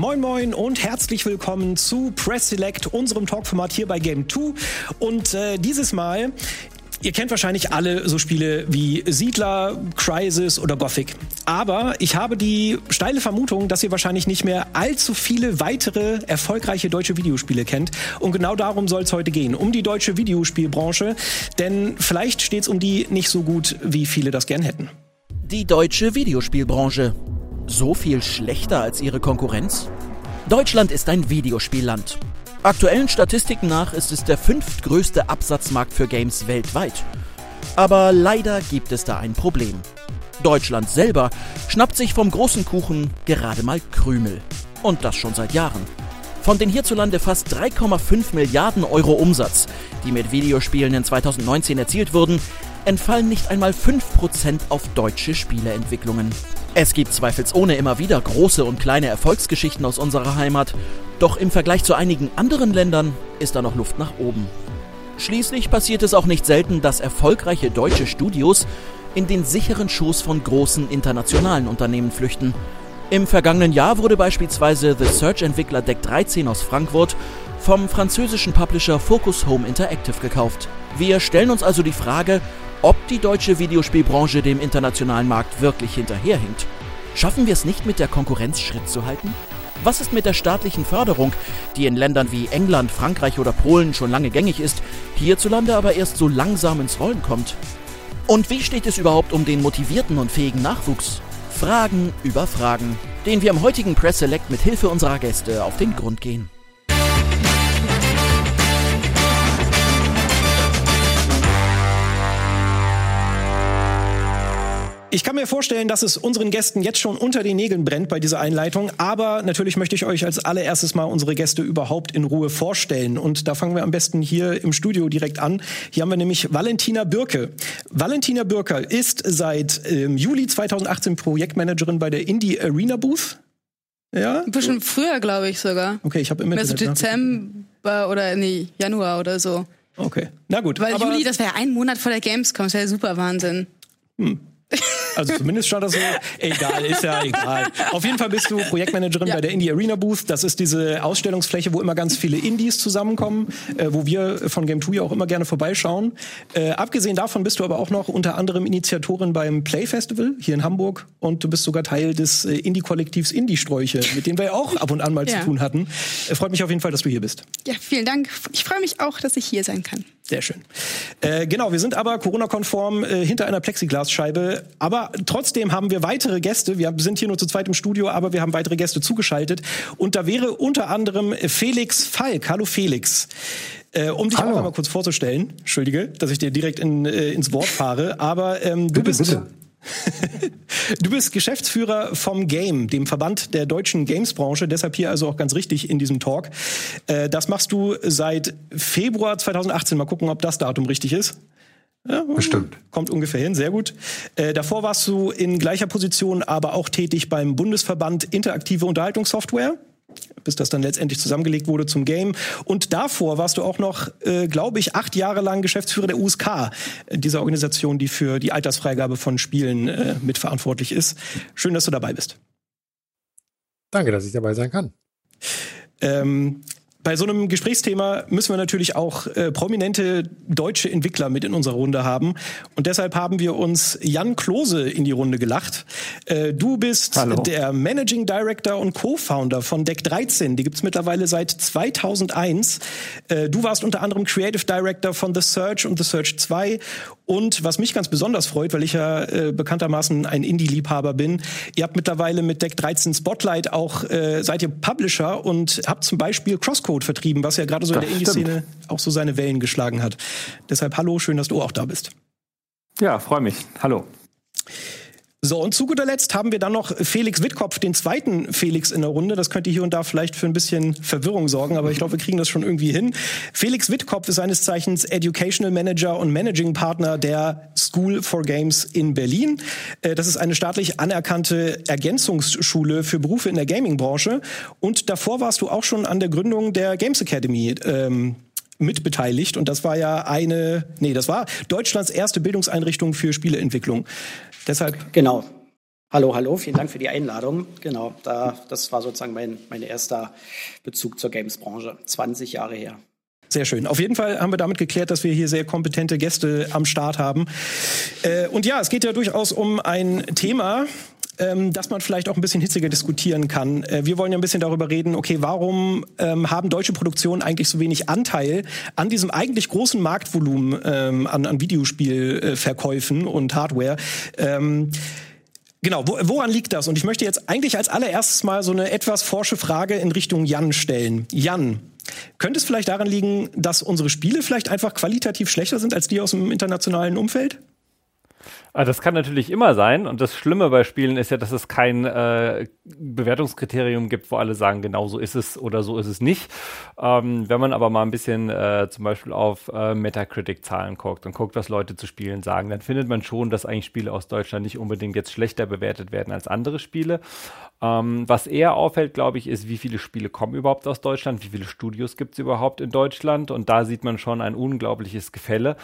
Moin Moin und herzlich willkommen zu Press Select, unserem Talkformat hier bei Game 2. Und äh, dieses Mal Ihr kennt wahrscheinlich alle so Spiele wie Siedler, Crisis oder Gothic. Aber ich habe die steile Vermutung, dass ihr wahrscheinlich nicht mehr allzu viele weitere erfolgreiche deutsche Videospiele kennt. Und genau darum soll es heute gehen, um die deutsche Videospielbranche. Denn vielleicht steht es um die nicht so gut, wie viele das gern hätten. Die deutsche Videospielbranche. So viel schlechter als ihre Konkurrenz? Deutschland ist ein Videospielland. Aktuellen Statistiken nach ist es der fünftgrößte Absatzmarkt für Games weltweit. Aber leider gibt es da ein Problem. Deutschland selber schnappt sich vom großen Kuchen gerade mal Krümel. Und das schon seit Jahren. Von den hierzulande fast 3,5 Milliarden Euro Umsatz, die mit Videospielen in 2019 erzielt wurden, entfallen nicht einmal 5% auf deutsche Spieleentwicklungen. Es gibt zweifelsohne immer wieder große und kleine Erfolgsgeschichten aus unserer Heimat, doch im Vergleich zu einigen anderen Ländern ist da noch Luft nach oben. Schließlich passiert es auch nicht selten, dass erfolgreiche deutsche Studios in den sicheren Schoß von großen internationalen Unternehmen flüchten. Im vergangenen Jahr wurde beispielsweise The Search-Entwickler Deck 13 aus Frankfurt vom französischen Publisher Focus Home Interactive gekauft. Wir stellen uns also die Frage, ob die deutsche Videospielbranche dem internationalen Markt wirklich hinterherhinkt. Schaffen wir es nicht mit der Konkurrenz Schritt zu halten? Was ist mit der staatlichen Förderung, die in Ländern wie England, Frankreich oder Polen schon lange gängig ist, hierzulande aber erst so langsam ins Rollen kommt? Und wie steht es überhaupt um den motivierten und fähigen Nachwuchs? Fragen über Fragen, denen wir im heutigen Press Select mit Hilfe unserer Gäste auf den Grund gehen. Ich kann mir vorstellen, dass es unseren Gästen jetzt schon unter den Nägeln brennt bei dieser Einleitung. Aber natürlich möchte ich euch als allererstes mal unsere Gäste überhaupt in Ruhe vorstellen. Und da fangen wir am besten hier im Studio direkt an. Hier haben wir nämlich Valentina Birke. Valentina Birke ist seit ähm, Juli 2018 Projektmanagerin bei der Indie Arena Booth. Ja? Ein bisschen früher, glaube ich sogar. Okay, ich habe immer. Also Dezember oder nee, Januar oder so. Okay, na gut. Weil Juli, das wäre ja ein Monat vor der Gamescom, das wäre ja super Wahnsinn. Hm. Also zumindest stand das so. Egal, ist ja egal. Auf jeden Fall bist du Projektmanagerin ja. bei der Indie Arena Booth. Das ist diese Ausstellungsfläche, wo immer ganz viele Indies zusammenkommen, äh, wo wir von Game 2 ja auch immer gerne vorbeischauen. Äh, abgesehen davon bist du aber auch noch unter anderem Initiatorin beim Play Festival hier in Hamburg und du bist sogar Teil des äh, Indie-Kollektivs Indie-Sträuche, mit dem wir ja auch ab und an mal ja. zu tun hatten. Äh, freut mich auf jeden Fall, dass du hier bist. Ja, vielen Dank. Ich freue mich auch, dass ich hier sein kann. Sehr schön. Äh, genau, wir sind aber Corona-konform äh, hinter einer Plexiglasscheibe. Aber trotzdem haben wir weitere Gäste. Wir sind hier nur zu zweit im Studio, aber wir haben weitere Gäste zugeschaltet. Und da wäre unter anderem Felix Falk. Hallo Felix. Äh, um dich Hallo. auch einmal kurz vorzustellen, entschuldige, dass ich dir direkt in, äh, ins Wort fahre, aber ähm, du bitte, bist bitte. Du bist Geschäftsführer vom Game, dem Verband der deutschen Gamesbranche, deshalb hier also auch ganz richtig in diesem Talk. Äh, das machst du seit Februar 2018. Mal gucken, ob das Datum richtig ist. Ja, Bestimmt. Kommt ungefähr hin, sehr gut. Äh, davor warst du in gleicher Position aber auch tätig beim Bundesverband Interaktive Unterhaltungssoftware bis das dann letztendlich zusammengelegt wurde zum Game. Und davor warst du auch noch, äh, glaube ich, acht Jahre lang Geschäftsführer der USK, äh, dieser Organisation, die für die Altersfreigabe von Spielen äh, mitverantwortlich ist. Schön, dass du dabei bist. Danke, dass ich dabei sein kann. Ähm, bei so einem Gesprächsthema müssen wir natürlich auch äh, prominente deutsche Entwickler mit in unserer Runde haben. Und deshalb haben wir uns Jan Klose in die Runde gelacht. Äh, du bist Hallo. der Managing Director und Co-Founder von Deck 13. Die gibt's mittlerweile seit 2001. Äh, du warst unter anderem Creative Director von The Search und The Search 2 und was mich ganz besonders freut, weil ich ja äh, bekanntermaßen ein Indie-Liebhaber bin, ihr habt mittlerweile mit Deck 13 Spotlight auch, äh, seid ihr Publisher und habt zum Beispiel Crosscode vertrieben, was ja gerade so das in der Indie-Szene auch so seine Wellen geschlagen hat. Deshalb hallo, schön, dass du auch da bist. Ja, freue mich. Hallo. So, und zu guter Letzt haben wir dann noch Felix Wittkopf, den zweiten Felix in der Runde. Das könnte hier und da vielleicht für ein bisschen Verwirrung sorgen, aber ich glaube, wir kriegen das schon irgendwie hin. Felix Wittkopf ist seines Zeichens Educational Manager und Managing Partner der School for Games in Berlin. Äh, das ist eine staatlich anerkannte Ergänzungsschule für Berufe in der Gaming-Branche. Und davor warst du auch schon an der Gründung der Games Academy. Ähm, mitbeteiligt und das war ja eine, nee, das war Deutschlands erste Bildungseinrichtung für Spieleentwicklung. Deshalb genau. Hallo, hallo, vielen Dank für die Einladung. Genau, da, das war sozusagen mein, mein erster Bezug zur Games-Branche. 20 Jahre her. Sehr schön. Auf jeden Fall haben wir damit geklärt, dass wir hier sehr kompetente Gäste am Start haben. Äh, und ja, es geht ja durchaus um ein Thema, ähm, dass man vielleicht auch ein bisschen hitziger diskutieren kann. Äh, wir wollen ja ein bisschen darüber reden, okay, warum ähm, haben deutsche Produktionen eigentlich so wenig Anteil an diesem eigentlich großen Marktvolumen ähm, an, an Videospielverkäufen und Hardware? Ähm, Genau, wo, woran liegt das? Und ich möchte jetzt eigentlich als allererstes mal so eine etwas forsche Frage in Richtung Jan stellen. Jan, könnte es vielleicht daran liegen, dass unsere Spiele vielleicht einfach qualitativ schlechter sind als die aus dem internationalen Umfeld? Ah, das kann natürlich immer sein. Und das Schlimme bei Spielen ist ja, dass es kein äh, Bewertungskriterium gibt, wo alle sagen, genau so ist es oder so ist es nicht. Ähm, wenn man aber mal ein bisschen äh, zum Beispiel auf äh, Metacritic-Zahlen guckt und guckt, was Leute zu Spielen sagen, dann findet man schon, dass eigentlich Spiele aus Deutschland nicht unbedingt jetzt schlechter bewertet werden als andere Spiele. Ähm, was eher auffällt, glaube ich, ist, wie viele Spiele kommen überhaupt aus Deutschland, wie viele Studios gibt es überhaupt in Deutschland. Und da sieht man schon ein unglaubliches Gefälle.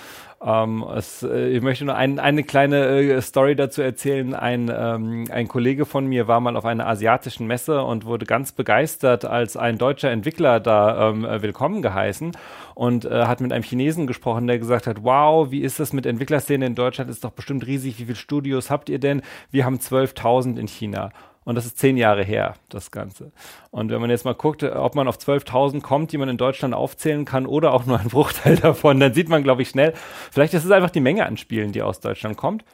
Ähm, es, äh, ich möchte nur ein, eine kleine äh, Story dazu erzählen. Ein, ähm, ein Kollege von mir war mal auf einer asiatischen Messe und wurde ganz begeistert, als ein deutscher Entwickler da ähm, äh, willkommen geheißen und äh, hat mit einem Chinesen gesprochen, der gesagt hat, wow, wie ist das mit Entwicklerszene in Deutschland? Ist doch bestimmt riesig. Wie viele Studios habt ihr denn? Wir haben 12.000 in China. Und das ist zehn Jahre her, das Ganze. Und wenn man jetzt mal guckt, ob man auf 12.000 kommt, die man in Deutschland aufzählen kann oder auch nur ein Bruchteil davon, dann sieht man, glaube ich, schnell, vielleicht ist es einfach die Menge an Spielen, die aus Deutschland kommt.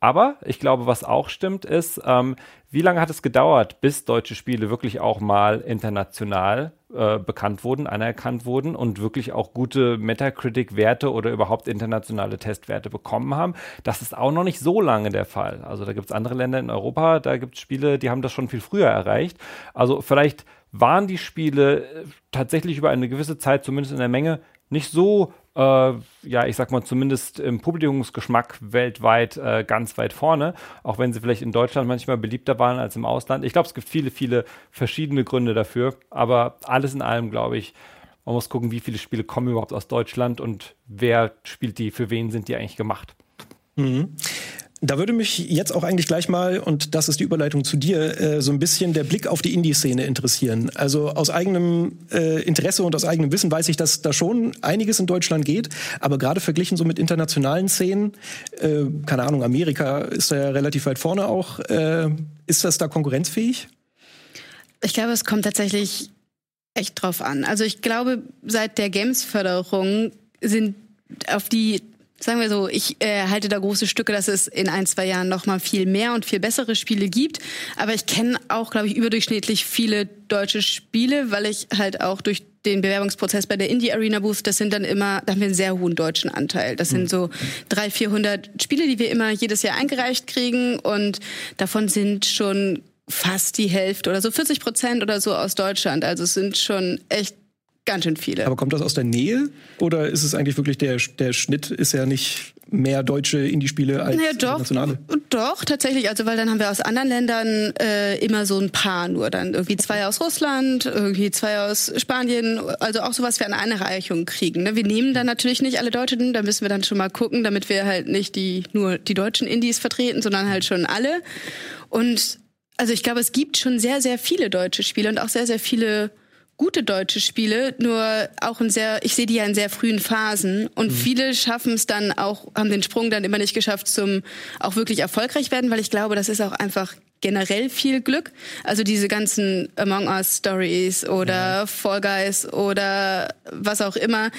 Aber ich glaube, was auch stimmt, ist, ähm, wie lange hat es gedauert, bis deutsche Spiele wirklich auch mal international äh, bekannt wurden, anerkannt wurden und wirklich auch gute Metacritic-Werte oder überhaupt internationale Testwerte bekommen haben? Das ist auch noch nicht so lange der Fall. Also da gibt es andere Länder in Europa, da gibt es Spiele, die haben das schon viel früher erreicht. Also vielleicht waren die Spiele äh, tatsächlich über eine gewisse Zeit, zumindest in der Menge, nicht so äh, ja, ich sag mal, zumindest im Publikumsgeschmack weltweit äh, ganz weit vorne, auch wenn sie vielleicht in Deutschland manchmal beliebter waren als im Ausland. Ich glaube, es gibt viele, viele verschiedene Gründe dafür, aber alles in allem, glaube ich, man muss gucken, wie viele Spiele kommen überhaupt aus Deutschland und wer spielt die, für wen sind die eigentlich gemacht. Mhm. Da würde mich jetzt auch eigentlich gleich mal, und das ist die Überleitung zu dir, äh, so ein bisschen der Blick auf die Indie-Szene interessieren. Also aus eigenem äh, Interesse und aus eigenem Wissen weiß ich, dass da schon einiges in Deutschland geht, aber gerade verglichen so mit internationalen Szenen, äh, keine Ahnung, Amerika ist da ja relativ weit vorne auch, äh, ist das da konkurrenzfähig? Ich glaube, es kommt tatsächlich echt drauf an. Also ich glaube, seit der Games-Förderung sind auf die sagen wir so, ich äh, halte da große Stücke, dass es in ein, zwei Jahren noch mal viel mehr und viel bessere Spiele gibt. Aber ich kenne auch, glaube ich, überdurchschnittlich viele deutsche Spiele, weil ich halt auch durch den Bewerbungsprozess bei der Indie Arena Booth, das sind dann immer, da haben wir einen sehr hohen deutschen Anteil. Das sind so drei, vierhundert Spiele, die wir immer jedes Jahr eingereicht kriegen und davon sind schon fast die Hälfte oder so 40 Prozent oder so aus Deutschland. Also es sind schon echt Ganz schön viele. Aber kommt das aus der Nähe? Oder ist es eigentlich wirklich der, der Schnitt ist ja nicht mehr deutsche Indie-Spiele als naja, doch, internationale? Doch, tatsächlich. Also, weil dann haben wir aus anderen Ländern äh, immer so ein paar nur. Dann irgendwie zwei aus Russland, irgendwie zwei aus Spanien. Also auch sowas wir an eine Reichung kriegen. Ne? Wir nehmen dann natürlich nicht alle Deutschen. Da müssen wir dann schon mal gucken, damit wir halt nicht die, nur die deutschen Indies vertreten, sondern halt schon alle. Und also ich glaube, es gibt schon sehr, sehr viele deutsche Spiele und auch sehr, sehr viele gute deutsche Spiele, nur auch in sehr, ich sehe die ja in sehr frühen Phasen und mhm. viele schaffen es dann auch, haben den Sprung dann immer nicht geschafft zum auch wirklich erfolgreich werden, weil ich glaube, das ist auch einfach generell viel Glück. Also diese ganzen Among Us Stories oder ja. Fall Guys oder was auch immer.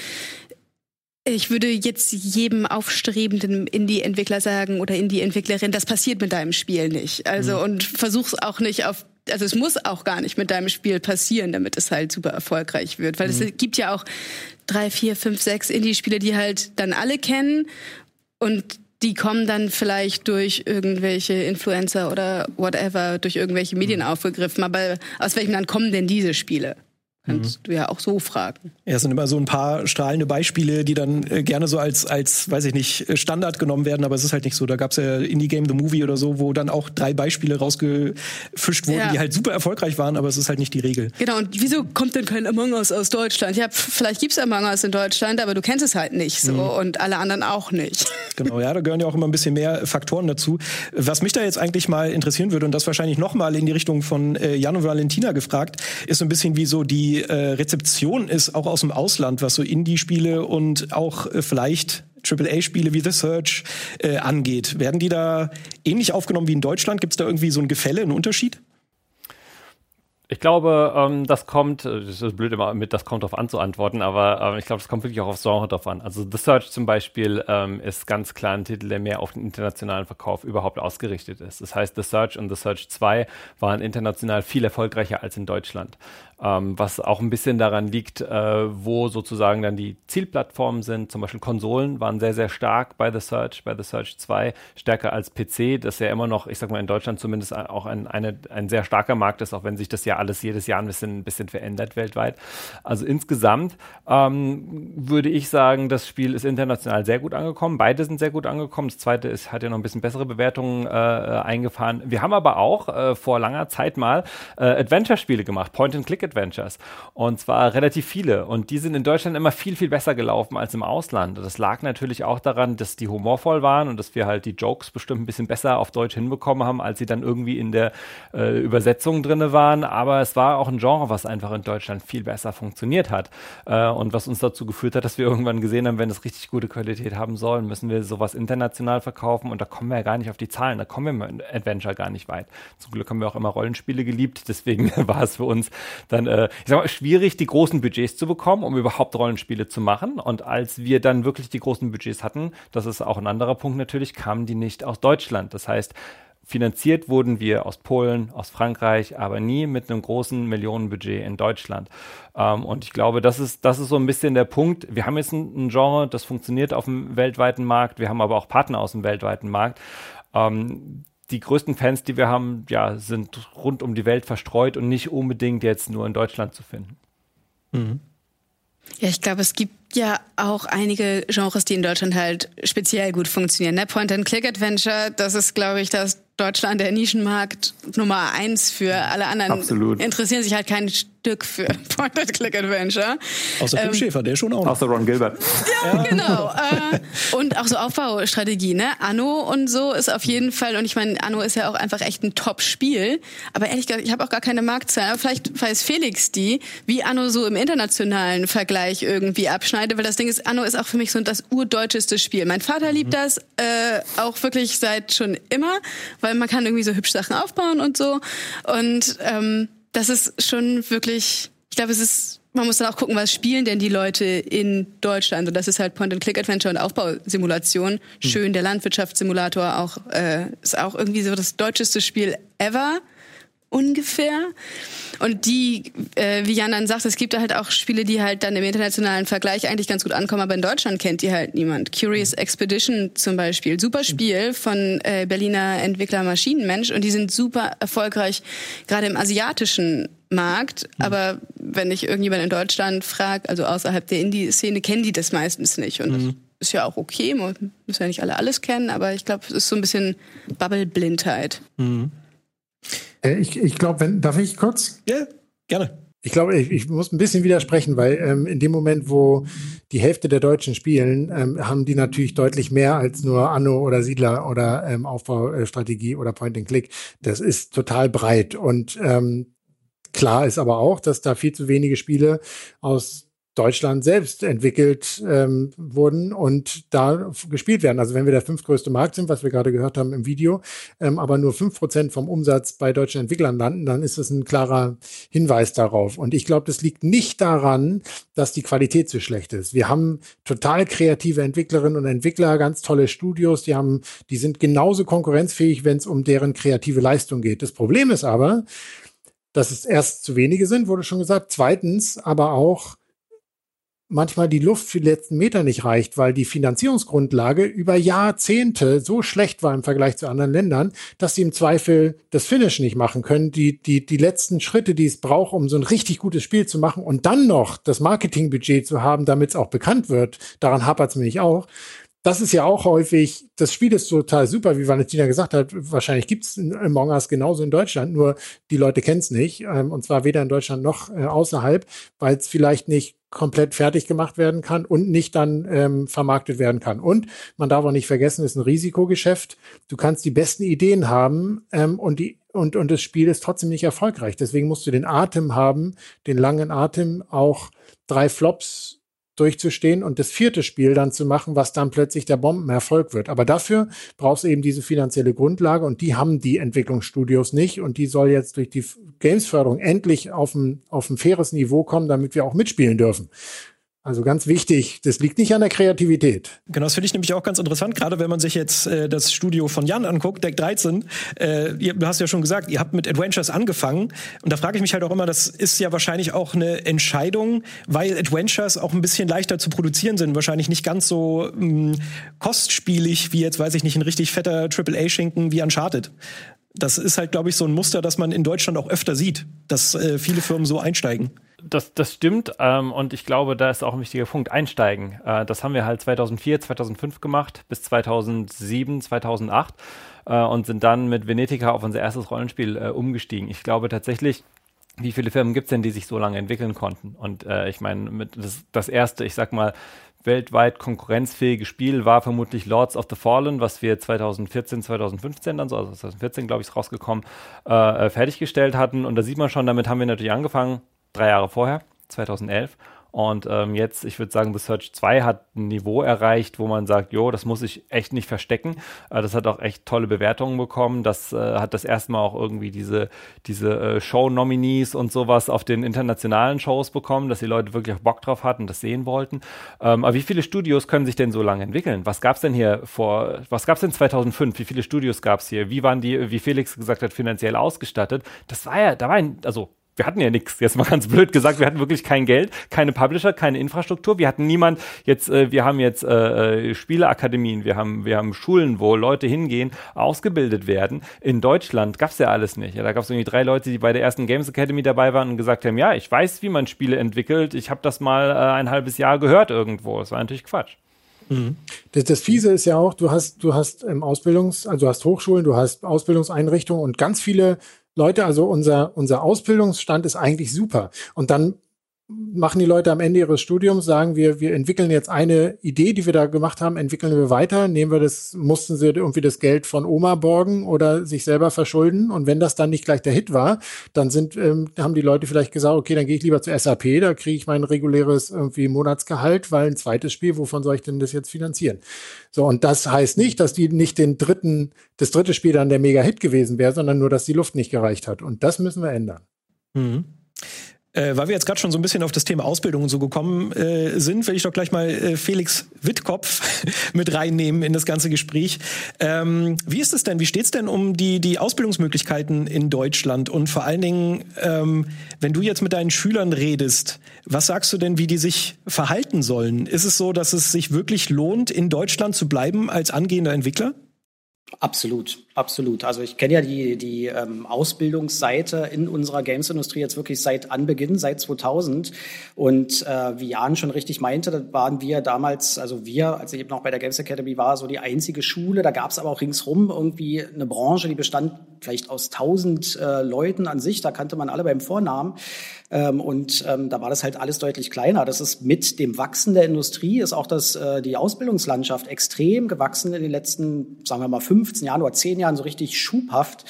Ich würde jetzt jedem aufstrebenden Indie-Entwickler sagen oder Indie-Entwicklerin, das passiert mit deinem Spiel nicht. Also mhm. und versuch's auch nicht auf also es muss auch gar nicht mit deinem Spiel passieren, damit es halt super erfolgreich wird. Weil mhm. es gibt ja auch drei, vier, fünf, sechs Indie-Spiele, die halt dann alle kennen und die kommen dann vielleicht durch irgendwelche Influencer oder whatever, durch irgendwelche Medien mhm. aufgegriffen. Aber aus welchem Land kommen denn diese Spiele? Kannst mhm. du ja auch so fragen. Ja, es sind immer so ein paar strahlende Beispiele, die dann äh, gerne so als, als, weiß ich nicht, Standard genommen werden, aber es ist halt nicht so. Da gab es ja Indie Game The Movie oder so, wo dann auch drei Beispiele rausgefischt wurden, ja. die halt super erfolgreich waren, aber es ist halt nicht die Regel. Genau, und wieso kommt denn kein Among Us aus Deutschland? Ja, vielleicht gibt's Among Us in Deutschland, aber du kennst es halt nicht so mhm. und alle anderen auch nicht. Genau, ja, da gehören ja auch immer ein bisschen mehr Faktoren dazu. Was mich da jetzt eigentlich mal interessieren würde, und das wahrscheinlich nochmal in die Richtung von äh, Jan und Valentina gefragt, ist so ein bisschen wie so die äh, Rezeption ist, auch aus dem Ausland, was so Indie-Spiele und auch äh, vielleicht AAA-Spiele wie The Search äh, angeht. Werden die da ähnlich aufgenommen wie in Deutschland? Gibt es da irgendwie so ein Gefälle, einen Unterschied? Ich glaube, ähm, das kommt, äh, das ist blöd immer mit, das kommt darauf an zu antworten, aber ähm, ich glaube, das kommt wirklich auch aufs Genre drauf an. Also The Search zum Beispiel ähm, ist ganz klar ein Titel, der mehr auf den internationalen Verkauf überhaupt ausgerichtet ist. Das heißt, The Search und The Search 2 waren international viel erfolgreicher als in Deutschland ähm, was auch ein bisschen daran liegt, äh, wo sozusagen dann die Zielplattformen sind. Zum Beispiel Konsolen waren sehr, sehr stark bei The Search, bei The Search 2, stärker als PC, das ja immer noch, ich sag mal, in Deutschland zumindest auch ein, eine, ein sehr starker Markt ist, auch wenn sich das ja alles jedes Jahr ein bisschen, ein bisschen verändert weltweit. Also insgesamt ähm, würde ich sagen, das Spiel ist international sehr gut angekommen. Beide sind sehr gut angekommen. Das zweite ist, hat ja noch ein bisschen bessere Bewertungen äh, eingefahren. Wir haben aber auch äh, vor langer Zeit mal äh, Adventure-Spiele gemacht, Point-and-Click Adventures. Und zwar relativ viele. Und die sind in Deutschland immer viel, viel besser gelaufen als im Ausland. Das lag natürlich auch daran, dass die humorvoll waren und dass wir halt die Jokes bestimmt ein bisschen besser auf Deutsch hinbekommen haben, als sie dann irgendwie in der äh, Übersetzung drinne waren. Aber es war auch ein Genre, was einfach in Deutschland viel besser funktioniert hat. Äh, und was uns dazu geführt hat, dass wir irgendwann gesehen haben, wenn es richtig gute Qualität haben soll, müssen wir sowas international verkaufen. Und da kommen wir ja gar nicht auf die Zahlen. Da kommen wir mit Adventure gar nicht weit. Zum Glück haben wir auch immer Rollenspiele geliebt. Deswegen war es für uns dann, äh, ich sag mal, schwierig, die großen Budgets zu bekommen, um überhaupt Rollenspiele zu machen. Und als wir dann wirklich die großen Budgets hatten, das ist auch ein anderer Punkt natürlich, kamen die nicht aus Deutschland. Das heißt, finanziert wurden wir aus Polen, aus Frankreich, aber nie mit einem großen Millionenbudget in Deutschland. Ähm, und ich glaube, das ist, das ist so ein bisschen der Punkt. Wir haben jetzt ein, ein, Genre, das funktioniert auf dem weltweiten Markt. Wir haben aber auch Partner aus dem weltweiten Markt. Ähm, die größten Fans, die wir haben, ja, sind rund um die Welt verstreut und nicht unbedingt jetzt nur in Deutschland zu finden. Mhm. Ja, ich glaube, es gibt ja auch einige Genres, die in Deutschland halt speziell gut funktionieren. Ne? Point-and-Click-Adventure, das ist, glaube ich, das Deutschland der Nischenmarkt Nummer eins für alle anderen. Absolut. Interessieren sich halt kein Stück für Point-and-Click-Adventure. Außer Tim ähm, Schäfer, der schon auch. Außer Ron Gilbert. Ja, genau. äh, und auch so Aufbaustrategie, ne? Anno und so ist auf jeden Fall, und ich meine, Anno ist ja auch einfach echt ein Top-Spiel. Aber ehrlich gesagt, ich habe auch gar keine Marktzahlen. Aber vielleicht weiß Felix die, wie Anno so im internationalen Vergleich irgendwie abschneidet, weil das Ding ist, Anno ist auch für mich so das urdeutscheste Spiel. Mein Vater liebt mhm. das äh, auch wirklich seit schon immer, weil man kann irgendwie so hübsch Sachen aufbauen und so. Und ähm, das ist schon wirklich, ich glaube, es ist, man muss dann auch gucken, was spielen denn die Leute in Deutschland. Und das ist halt Point-and-Click-Adventure und Aufbausimulation. Hm. Schön, der Landwirtschaftssimulator auch, äh, ist auch irgendwie so das deutscheste Spiel ever ungefähr. Und die, äh, wie Jan dann sagt, es gibt halt auch Spiele, die halt dann im internationalen Vergleich eigentlich ganz gut ankommen, aber in Deutschland kennt die halt niemand. Curious Expedition zum Beispiel, super Spiel von äh, Berliner Entwickler Maschinenmensch und die sind super erfolgreich, gerade im asiatischen Markt. Mhm. Aber wenn ich irgendjemand in Deutschland frage, also außerhalb der Indie-Szene, kennen die das meistens nicht. Und mhm. das ist ja auch okay, müssen ja nicht alle alles kennen, aber ich glaube, es ist so ein bisschen Bubble-Blindheit. Mhm. Äh, ich ich glaube, wenn, darf ich kurz? Ja, gerne. Ich glaube, ich, ich muss ein bisschen widersprechen, weil ähm, in dem Moment, wo die Hälfte der Deutschen spielen, ähm, haben die natürlich deutlich mehr als nur Anno oder Siedler oder ähm, Aufbaustrategie oder Point and Click. Das ist total breit und ähm, klar ist aber auch, dass da viel zu wenige Spiele aus Deutschland selbst entwickelt ähm, wurden und da gespielt werden. Also wenn wir der fünftgrößte Markt sind, was wir gerade gehört haben im Video, ähm, aber nur fünf Prozent vom Umsatz bei deutschen Entwicklern landen, dann ist das ein klarer Hinweis darauf. Und ich glaube, das liegt nicht daran, dass die Qualität zu schlecht ist. Wir haben total kreative Entwicklerinnen und Entwickler, ganz tolle Studios, die haben, die sind genauso konkurrenzfähig, wenn es um deren kreative Leistung geht. Das Problem ist aber, dass es erst zu wenige sind, wurde schon gesagt. Zweitens aber auch, manchmal die Luft für die letzten Meter nicht reicht, weil die Finanzierungsgrundlage über Jahrzehnte so schlecht war im Vergleich zu anderen Ländern, dass sie im Zweifel das Finish nicht machen können, die, die, die letzten Schritte, die es braucht, um so ein richtig gutes Spiel zu machen und dann noch das Marketingbudget zu haben, damit es auch bekannt wird. Daran hapert es nämlich auch das ist ja auch häufig, das Spiel ist total super, wie Valentina gesagt hat. Wahrscheinlich gibt es Among Us genauso in Deutschland, nur die Leute kennen es nicht. Ähm, und zwar weder in Deutschland noch äh, außerhalb, weil es vielleicht nicht komplett fertig gemacht werden kann und nicht dann ähm, vermarktet werden kann. Und man darf auch nicht vergessen, es ist ein Risikogeschäft. Du kannst die besten Ideen haben ähm, und die und, und das Spiel ist trotzdem nicht erfolgreich. Deswegen musst du den Atem haben, den langen Atem, auch drei Flops durchzustehen und das vierte Spiel dann zu machen, was dann plötzlich der Bombenerfolg wird. Aber dafür brauchst du eben diese finanzielle Grundlage und die haben die Entwicklungsstudios nicht und die soll jetzt durch die Gamesförderung endlich auf ein, auf ein faires Niveau kommen, damit wir auch mitspielen dürfen. Also ganz wichtig, das liegt nicht an der Kreativität. Genau, das finde ich nämlich auch ganz interessant, gerade wenn man sich jetzt äh, das Studio von Jan anguckt, Deck 13. Äh, ihr, du hast ja schon gesagt, ihr habt mit Adventures angefangen. Und da frage ich mich halt auch immer, das ist ja wahrscheinlich auch eine Entscheidung, weil Adventures auch ein bisschen leichter zu produzieren sind. Wahrscheinlich nicht ganz so mh, mm, kostspielig wie jetzt, weiß ich nicht, ein richtig fetter AAA-Schinken wie Uncharted. Das ist halt, glaube ich, so ein Muster, das man in Deutschland auch öfter sieht, dass äh, viele Firmen so einsteigen das, das stimmt ähm, und ich glaube, da ist auch ein wichtiger Punkt, einsteigen. Äh, das haben wir halt 2004, 2005 gemacht, bis 2007, 2008 äh, und sind dann mit Venetica auf unser erstes Rollenspiel äh, umgestiegen. Ich glaube tatsächlich, wie viele Firmen gibt es denn, die sich so lange entwickeln konnten? Und äh, ich meine, das, das erste, ich sag mal, weltweit konkurrenzfähige Spiel war vermutlich Lords of the Fallen, was wir 2014, 2015 dann so, also 2014 glaube ich ist rausgekommen, äh, äh, fertiggestellt hatten. Und da sieht man schon, damit haben wir natürlich angefangen, drei Jahre vorher, 2011. Und ähm, jetzt, ich würde sagen, The Search 2 hat ein Niveau erreicht, wo man sagt, jo, das muss ich echt nicht verstecken. Äh, das hat auch echt tolle Bewertungen bekommen. Das äh, hat das erste Mal auch irgendwie diese, diese äh, Show-Nominees und sowas auf den internationalen Shows bekommen, dass die Leute wirklich auch Bock drauf hatten, das sehen wollten. Ähm, aber wie viele Studios können sich denn so lange entwickeln? Was gab es denn hier vor, was gab es denn 2005? Wie viele Studios gab es hier? Wie waren die, wie Felix gesagt hat, finanziell ausgestattet? Das war ja, da war ein, also wir hatten ja nichts, jetzt mal ganz blöd gesagt, wir hatten wirklich kein Geld, keine Publisher, keine Infrastruktur, wir hatten niemand, jetzt, äh, wir haben jetzt äh, äh, Spieleakademien, wir haben, wir haben Schulen, wo Leute hingehen, ausgebildet werden. In Deutschland gab's ja alles nicht. Ja, da gab's irgendwie drei Leute, die bei der ersten Games Academy dabei waren und gesagt haben, ja, ich weiß, wie man Spiele entwickelt, ich habe das mal äh, ein halbes Jahr gehört irgendwo. Das war natürlich Quatsch. Mhm. Das, das Fiese ist ja auch, du hast, du hast im Ausbildungs, also du hast Hochschulen, du hast Ausbildungseinrichtungen und ganz viele Leute, also unser, unser Ausbildungsstand ist eigentlich super. Und dann machen die Leute am Ende ihres Studiums, sagen wir, wir entwickeln jetzt eine Idee, die wir da gemacht haben, entwickeln wir weiter, nehmen wir das, mussten sie irgendwie das Geld von Oma borgen oder sich selber verschulden. Und wenn das dann nicht gleich der Hit war, dann sind, ähm, haben die Leute vielleicht gesagt, okay, dann gehe ich lieber zu SAP, da kriege ich mein reguläres irgendwie Monatsgehalt, weil ein zweites Spiel, wovon soll ich denn das jetzt finanzieren? So, und das heißt nicht, dass die nicht den dritten, das dritte Spiel dann der Mega-Hit gewesen wäre, sondern nur, dass die Luft nicht gereicht hat. Und das müssen wir ändern. Mhm. Äh, weil wir jetzt gerade schon so ein bisschen auf das Thema Ausbildung und so gekommen äh, sind, will ich doch gleich mal äh, Felix Wittkopf mit reinnehmen in das ganze Gespräch. Ähm, wie ist es denn? Wie steht's denn um die, die Ausbildungsmöglichkeiten in Deutschland? Und vor allen Dingen, ähm, wenn du jetzt mit deinen Schülern redest, was sagst du denn, wie die sich verhalten sollen? Ist es so, dass es sich wirklich lohnt, in Deutschland zu bleiben als angehender Entwickler? Absolut, absolut. Also ich kenne ja die, die ähm, Ausbildungsseite in unserer Games-Industrie jetzt wirklich seit Anbeginn, seit 2000. Und äh, wie Jan schon richtig meinte, waren wir damals, also wir, als ich eben noch bei der Games Academy war, so die einzige Schule. Da gab es aber auch ringsrum irgendwie eine Branche, die bestand vielleicht aus tausend äh, Leuten an sich. Da kannte man alle beim Vornamen. Ähm, und ähm, da war das halt alles deutlich kleiner. Das ist mit dem Wachsen der Industrie, ist auch das, äh, die Ausbildungslandschaft extrem gewachsen in den letzten, sagen wir mal, 15 Jahren oder 10 Jahren so richtig schubhaft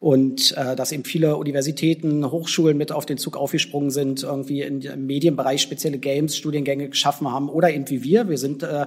und äh, dass eben viele Universitäten, Hochschulen mit auf den Zug aufgesprungen sind, irgendwie in, im Medienbereich spezielle Games, Studiengänge geschaffen haben oder eben wie wir. Wir sind äh,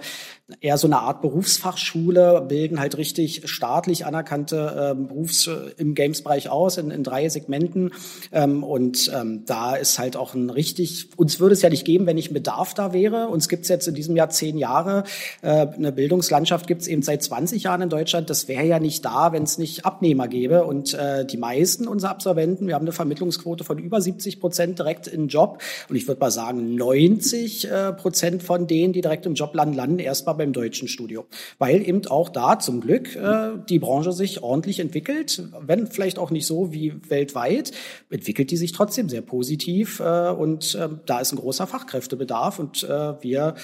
eher so eine Art Berufsfachschule, bilden halt richtig staatlich anerkannte äh, Berufs im Games-Bereich aus in, in drei Segmenten ähm, und ähm, da ist halt auch ein richtig, uns würde es ja nicht geben, wenn nicht Bedarf da wäre. Uns gibt's jetzt in diesem Jahr zehn Jahre. Äh, eine Bildungslandschaft gibt's eben seit 20 Jahren in Deutschland. Das wäre ja nicht da, wenn es nicht Abnehmer gäbe und äh, die meisten unserer Absolventen, wir haben eine Vermittlungsquote von über 70 Prozent direkt in Job. Und ich würde mal sagen, 90 äh, Prozent von denen, die direkt im Job landen, landen erstmal beim deutschen Studio. Weil eben auch da zum Glück äh, die Branche sich ordentlich entwickelt, wenn vielleicht auch nicht so wie weltweit, entwickelt die sich trotzdem sehr positiv. Äh, und äh, da ist ein großer Fachkräftebedarf. Und äh, wir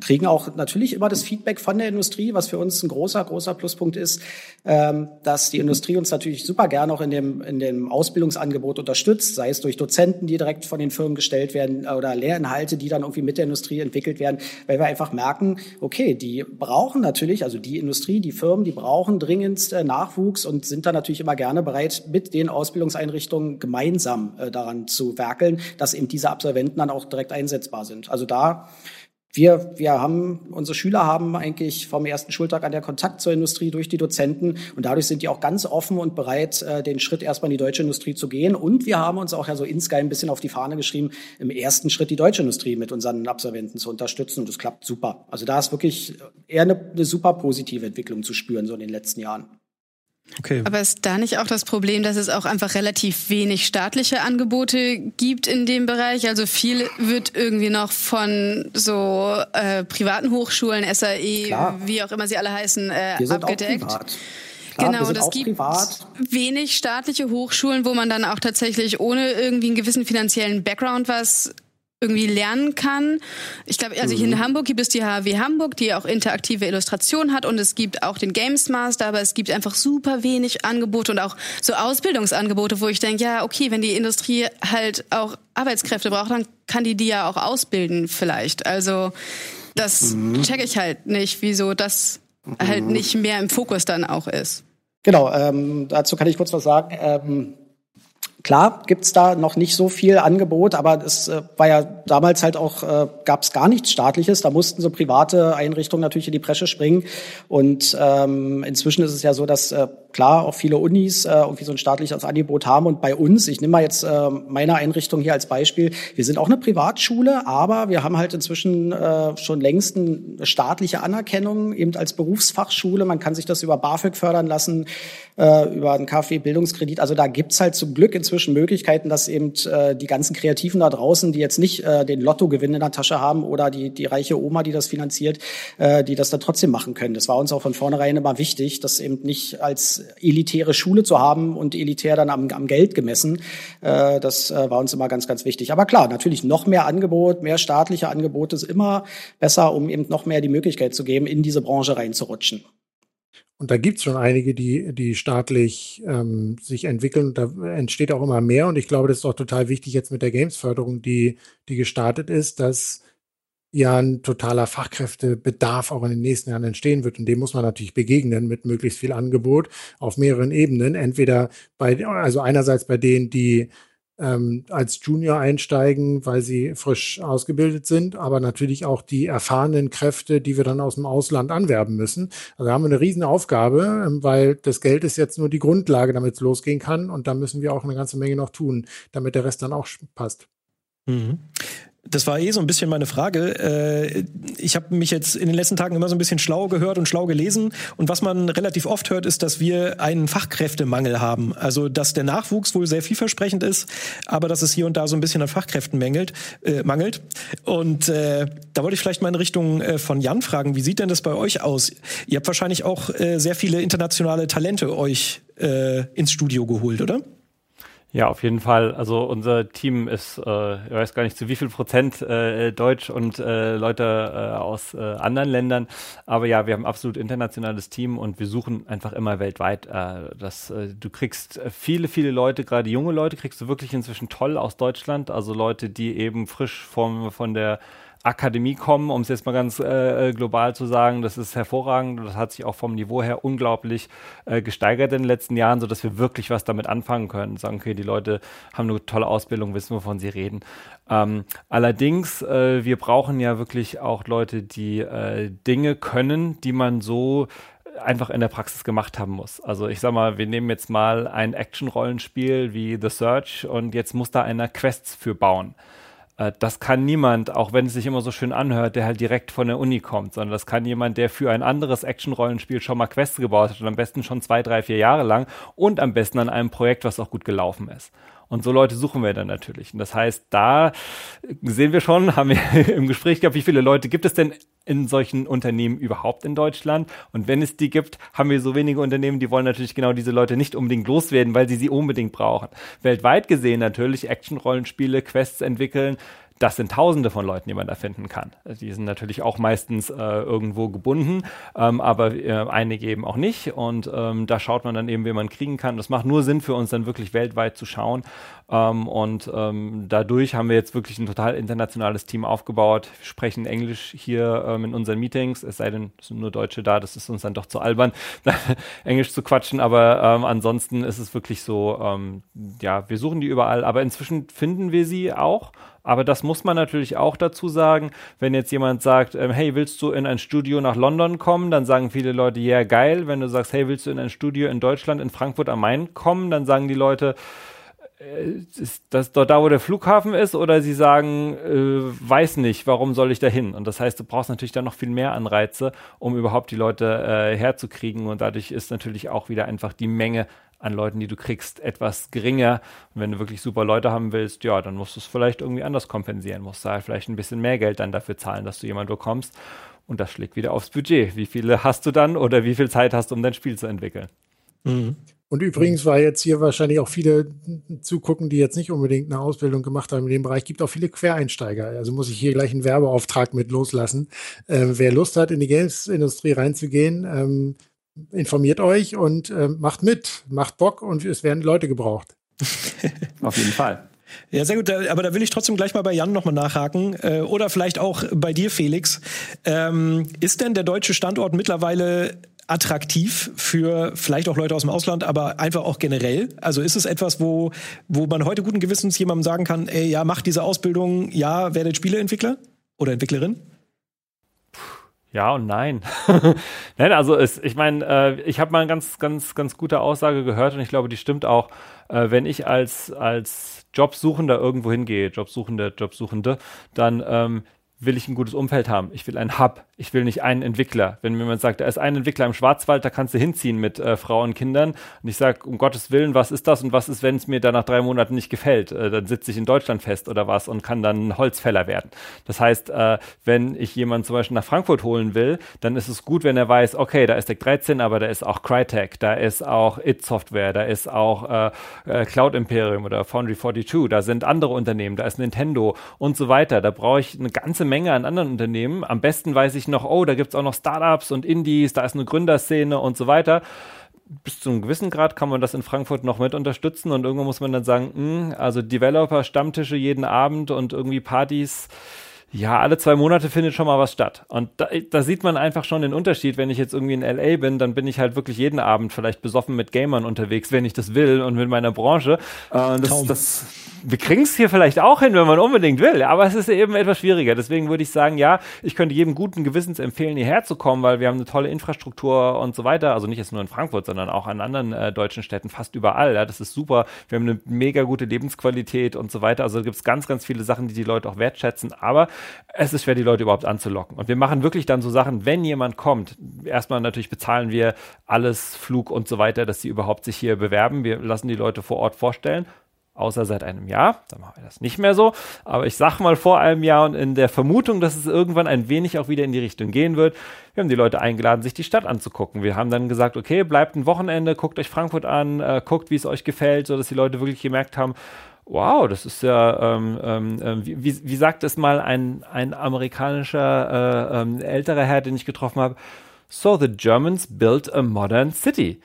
kriegen auch natürlich immer das Feedback von der Industrie, was für uns ein großer, großer Pluspunkt ist, ähm, dass die Industrie uns natürlich super gerne auch in dem, in dem Ausbildungsangebot unterstützt, sei es durch Dozenten, die direkt von den Firmen gestellt werden oder Lehrinhalte, die dann irgendwie mit der Industrie entwickelt werden, weil wir einfach merken, okay, die brauchen natürlich, also die Industrie, die Firmen, die brauchen dringendst äh, Nachwuchs und sind dann natürlich immer gerne bereit, mit den Ausbildungseinrichtungen gemeinsam äh, daran zu werkeln, dass eben diese Absolventen dann auch direkt einsetzbar sind. Also da wir, wir haben, unsere Schüler haben eigentlich vom ersten Schultag an der Kontakt zur Industrie durch die Dozenten und dadurch sind die auch ganz offen und bereit, äh, den Schritt erstmal in die deutsche Industrie zu gehen. Und wir haben uns auch ja so insgeheim ein bisschen auf die Fahne geschrieben, im ersten Schritt die deutsche Industrie mit unseren Absolventen zu unterstützen und das klappt super. Also da ist wirklich eher eine, eine super positive Entwicklung zu spüren, so in den letzten Jahren. Okay. Aber ist da nicht auch das Problem, dass es auch einfach relativ wenig staatliche Angebote gibt in dem Bereich? Also viel wird irgendwie noch von so äh, privaten Hochschulen, SAE, Klar. wie auch immer sie alle heißen, äh, abgedeckt. Klar, genau, das gibt privat. wenig staatliche Hochschulen, wo man dann auch tatsächlich ohne irgendwie einen gewissen finanziellen Background was irgendwie lernen kann. Ich glaube, also hier in mhm. Hamburg gibt es die HW Hamburg, die auch interaktive Illustration hat und es gibt auch den Games Master, aber es gibt einfach super wenig Angebote und auch so Ausbildungsangebote, wo ich denke, ja, okay, wenn die Industrie halt auch Arbeitskräfte braucht, dann kann die die ja auch ausbilden vielleicht. Also das mhm. checke ich halt nicht, wieso das halt mhm. halt nicht mehr im Fokus dann auch ist. Genau, ähm, dazu kann ich kurz was sagen. Ähm, Klar gibt's da noch nicht so viel Angebot, aber es äh, war ja damals halt auch, äh, gab es gar nichts Staatliches. Da mussten so private Einrichtungen natürlich in die Bresche springen. Und ähm, inzwischen ist es ja so, dass äh, klar auch viele Unis äh, irgendwie so ein staatliches Angebot haben. Und bei uns, ich nehme mal jetzt äh, meine Einrichtung hier als Beispiel, wir sind auch eine Privatschule, aber wir haben halt inzwischen äh, schon längst eine staatliche Anerkennung, eben als Berufsfachschule. Man kann sich das über BAföG fördern lassen, äh, über einen KfW-Bildungskredit. Also da gibt's halt zum Glück inzwischen Möglichkeiten, dass eben äh, die ganzen Kreativen da draußen, die jetzt nicht äh, den Lottogewinn in der Tasche haben oder die, die reiche Oma, die das finanziert, äh, die das dann trotzdem machen können. Das war uns auch von vornherein immer wichtig, das eben nicht als elitäre Schule zu haben und elitär dann am, am Geld gemessen. Äh, das äh, war uns immer ganz, ganz wichtig. Aber klar, natürlich noch mehr Angebot, mehr staatliche Angebote ist immer besser, um eben noch mehr die Möglichkeit zu geben, in diese Branche reinzurutschen. Und da gibt's schon einige, die, die staatlich ähm, sich entwickeln. Da entsteht auch immer mehr. Und ich glaube, das ist auch total wichtig jetzt mit der Games-Förderung, die, die gestartet ist, dass ja ein totaler Fachkräftebedarf auch in den nächsten Jahren entstehen wird. Und dem muss man natürlich begegnen mit möglichst viel Angebot auf mehreren Ebenen. Entweder bei, also einerseits bei denen, die ähm, als Junior einsteigen, weil sie frisch ausgebildet sind, aber natürlich auch die erfahrenen Kräfte, die wir dann aus dem Ausland anwerben müssen. Also haben wir eine riesen Aufgabe, ähm, weil das Geld ist jetzt nur die Grundlage, damit es losgehen kann und da müssen wir auch eine ganze Menge noch tun, damit der Rest dann auch passt. Mhm. Das war eh so ein bisschen meine Frage. Äh, ich habe mich jetzt in den letzten Tagen immer so ein bisschen schlau gehört und schlau gelesen. Und was man relativ oft hört, ist, dass wir einen Fachkräftemangel haben. Also, dass der Nachwuchs wohl sehr vielversprechend ist, aber dass es hier und da so ein bisschen an Fachkräften mängelt. Äh, mangelt. Und äh, da wollte ich vielleicht mal in Richtung äh, von Jan fragen, wie sieht denn das bei euch aus? Ihr habt wahrscheinlich auch äh, sehr viele internationale Talente euch äh, ins Studio geholt, oder? Ja, auf jeden Fall. Also unser Team ist, äh, ich weiß gar nicht zu wie viel Prozent äh, Deutsch und äh, Leute äh, aus äh, anderen Ländern. Aber ja, wir haben absolut internationales Team und wir suchen einfach immer weltweit. Äh, das, äh, du kriegst viele, viele Leute, gerade junge Leute, kriegst du wirklich inzwischen toll aus Deutschland. Also Leute, die eben frisch vom, von der Akademie kommen, um es jetzt mal ganz äh, äh, global zu sagen. Das ist hervorragend. Das hat sich auch vom Niveau her unglaublich äh, gesteigert in den letzten Jahren, sodass wir wirklich was damit anfangen können. Sagen, okay, die Leute haben eine tolle Ausbildung, wissen, wovon sie reden. Ähm, allerdings, äh, wir brauchen ja wirklich auch Leute, die äh, Dinge können, die man so einfach in der Praxis gemacht haben muss. Also ich sag mal, wir nehmen jetzt mal ein Action-Rollenspiel wie The Search und jetzt muss da einer Quests für bauen das kann niemand, auch wenn es sich immer so schön anhört, der halt direkt von der Uni kommt, sondern das kann jemand, der für ein anderes Action-Rollenspiel schon mal Quests gebaut hat und am besten schon zwei, drei, vier Jahre lang und am besten an einem Projekt, was auch gut gelaufen ist. Und so Leute suchen wir dann natürlich. Und das heißt, da sehen wir schon, haben wir im Gespräch gehabt, wie viele Leute gibt es denn in solchen Unternehmen überhaupt in Deutschland? Und wenn es die gibt, haben wir so wenige Unternehmen, die wollen natürlich genau diese Leute nicht unbedingt loswerden, weil sie sie unbedingt brauchen. Weltweit gesehen natürlich Action-Rollenspiele, Quests entwickeln, das sind Tausende von Leuten, die man da finden kann. Die sind natürlich auch meistens äh, irgendwo gebunden, ähm, aber äh, einige eben auch nicht. Und ähm, da schaut man dann eben, wie man kriegen kann. Das macht nur Sinn für uns, dann wirklich weltweit zu schauen. Ähm, und ähm, dadurch haben wir jetzt wirklich ein total internationales Team aufgebaut. Wir sprechen Englisch hier ähm, in unseren Meetings, es sei denn, es sind nur Deutsche da, das ist uns dann doch zu albern, Englisch zu quatschen. Aber ähm, ansonsten ist es wirklich so, ja, wir suchen die überall, aber inzwischen finden wir sie auch. Aber das muss man natürlich auch dazu sagen. Wenn jetzt jemand sagt, ähm, hey, willst du in ein Studio nach London kommen, dann sagen viele Leute, ja, yeah, geil. Wenn du sagst, hey, willst du in ein Studio in Deutschland, in Frankfurt am Main kommen, dann sagen die Leute, äh, ist das dort da, wo der Flughafen ist, oder sie sagen, äh, weiß nicht, warum soll ich da hin? Und das heißt, du brauchst natürlich dann noch viel mehr Anreize, um überhaupt die Leute äh, herzukriegen. Und dadurch ist natürlich auch wieder einfach die Menge an Leuten, die du kriegst, etwas geringer. Und wenn du wirklich super Leute haben willst, ja, dann musst du es vielleicht irgendwie anders kompensieren, musst halt vielleicht ein bisschen mehr Geld dann dafür zahlen, dass du jemanden bekommst. Und das schlägt wieder aufs Budget. Wie viele hast du dann oder wie viel Zeit hast du, um dein Spiel zu entwickeln? Mhm. Und übrigens, weil jetzt hier wahrscheinlich auch viele zugucken, die jetzt nicht unbedingt eine Ausbildung gemacht haben in dem Bereich, gibt auch viele Quereinsteiger. Also muss ich hier gleich einen Werbeauftrag mit loslassen. Ähm, wer Lust hat, in die Games-Industrie reinzugehen, ähm, informiert euch und äh, macht mit, macht Bock und es werden Leute gebraucht. Auf jeden Fall. Ja, sehr gut. Aber da will ich trotzdem gleich mal bei Jan nochmal nachhaken. Äh, oder vielleicht auch bei dir, Felix. Ähm, ist denn der deutsche Standort mittlerweile attraktiv für vielleicht auch Leute aus dem Ausland, aber einfach auch generell? Also ist es etwas, wo, wo man heute guten Gewissens jemandem sagen kann, ey, ja, mach diese Ausbildung, ja, werdet Spieleentwickler oder Entwicklerin? Ja und nein. nein, also es, ich meine, äh, ich habe mal eine ganz, ganz, ganz gute Aussage gehört und ich glaube, die stimmt auch. Äh, wenn ich als, als Jobsuchender irgendwo hingehe, Jobsuchende, Jobsuchende, dann ähm, will ich ein gutes Umfeld haben. Ich will einen Hub. Ich will nicht einen Entwickler. Wenn mir jemand sagt, da ist ein Entwickler im Schwarzwald, da kannst du hinziehen mit äh, Frauen und Kindern. Und ich sage, um Gottes Willen, was ist das und was ist, wenn es mir da nach drei Monaten nicht gefällt? Äh, dann sitze ich in Deutschland fest oder was und kann dann ein Holzfäller werden. Das heißt, äh, wenn ich jemanden zum Beispiel nach Frankfurt holen will, dann ist es gut, wenn er weiß, okay, da ist Deck 13, aber da ist auch Crytek, da ist auch It Software, da ist auch äh, äh, Cloud Imperium oder Foundry 42, da sind andere Unternehmen, da ist Nintendo und so weiter. Da brauche ich eine ganze Menge an anderen Unternehmen. Am besten weiß ich noch, oh, da gibt es auch noch Startups und Indies, da ist eine Gründerszene und so weiter. Bis zu einem gewissen Grad kann man das in Frankfurt noch mit unterstützen und irgendwo muss man dann sagen, mh, hm, also Developer, Stammtische jeden Abend und irgendwie Partys ja, alle zwei Monate findet schon mal was statt. Und da, da, sieht man einfach schon den Unterschied. Wenn ich jetzt irgendwie in LA bin, dann bin ich halt wirklich jeden Abend vielleicht besoffen mit Gamern unterwegs, wenn ich das will und mit meiner Branche. Äh, das, das, wir kriegen es hier vielleicht auch hin, wenn man unbedingt will, aber es ist eben etwas schwieriger. Deswegen würde ich sagen, ja, ich könnte jedem guten Gewissens empfehlen, hierher zu kommen, weil wir haben eine tolle Infrastruktur und so weiter. Also nicht jetzt nur in Frankfurt, sondern auch an anderen äh, deutschen Städten, fast überall. Ja, das ist super. Wir haben eine mega gute Lebensqualität und so weiter. Also da gibt es ganz, ganz viele Sachen, die die Leute auch wertschätzen. Aber es ist schwer, die Leute überhaupt anzulocken. Und wir machen wirklich dann so Sachen, wenn jemand kommt, erstmal natürlich bezahlen wir alles, Flug und so weiter, dass sie überhaupt sich hier bewerben. Wir lassen die Leute vor Ort vorstellen außer seit einem Jahr. Da machen wir das nicht mehr so. Aber ich sag mal vor einem Jahr und in der Vermutung, dass es irgendwann ein wenig auch wieder in die Richtung gehen wird. Wir haben die Leute eingeladen, sich die Stadt anzugucken. Wir haben dann gesagt, okay, bleibt ein Wochenende, guckt euch Frankfurt an, äh, guckt, wie es euch gefällt, so dass die Leute wirklich gemerkt haben, wow, das ist ja, ähm, ähm, äh, wie, wie, sagt es mal ein, ein amerikanischer äh, ähm, älterer Herr, den ich getroffen habe, So the Germans built a modern city.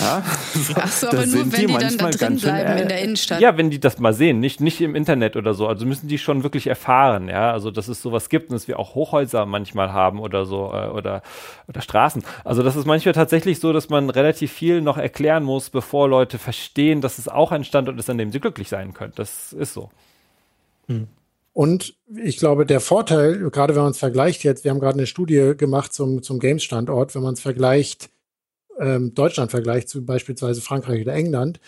Ja, Ach so, aber nur wenn die, die dann da drin bleiben schön, in der Innenstadt. Ja, wenn die das mal sehen, nicht, nicht im Internet oder so. Also müssen die schon wirklich erfahren, ja. Also, dass es sowas gibt und dass wir auch Hochhäuser manchmal haben oder so, äh, oder, oder Straßen. Also, das ist manchmal tatsächlich so, dass man relativ viel noch erklären muss, bevor Leute verstehen, dass es auch ein Standort ist, an dem sie glücklich sein können. Das ist so. Hm. Und ich glaube, der Vorteil, gerade wenn man es vergleicht jetzt, wir haben gerade eine Studie gemacht zum, zum Games-Standort, wenn man es vergleicht, ähm, Deutschland vergleicht zu beispielsweise Frankreich oder England,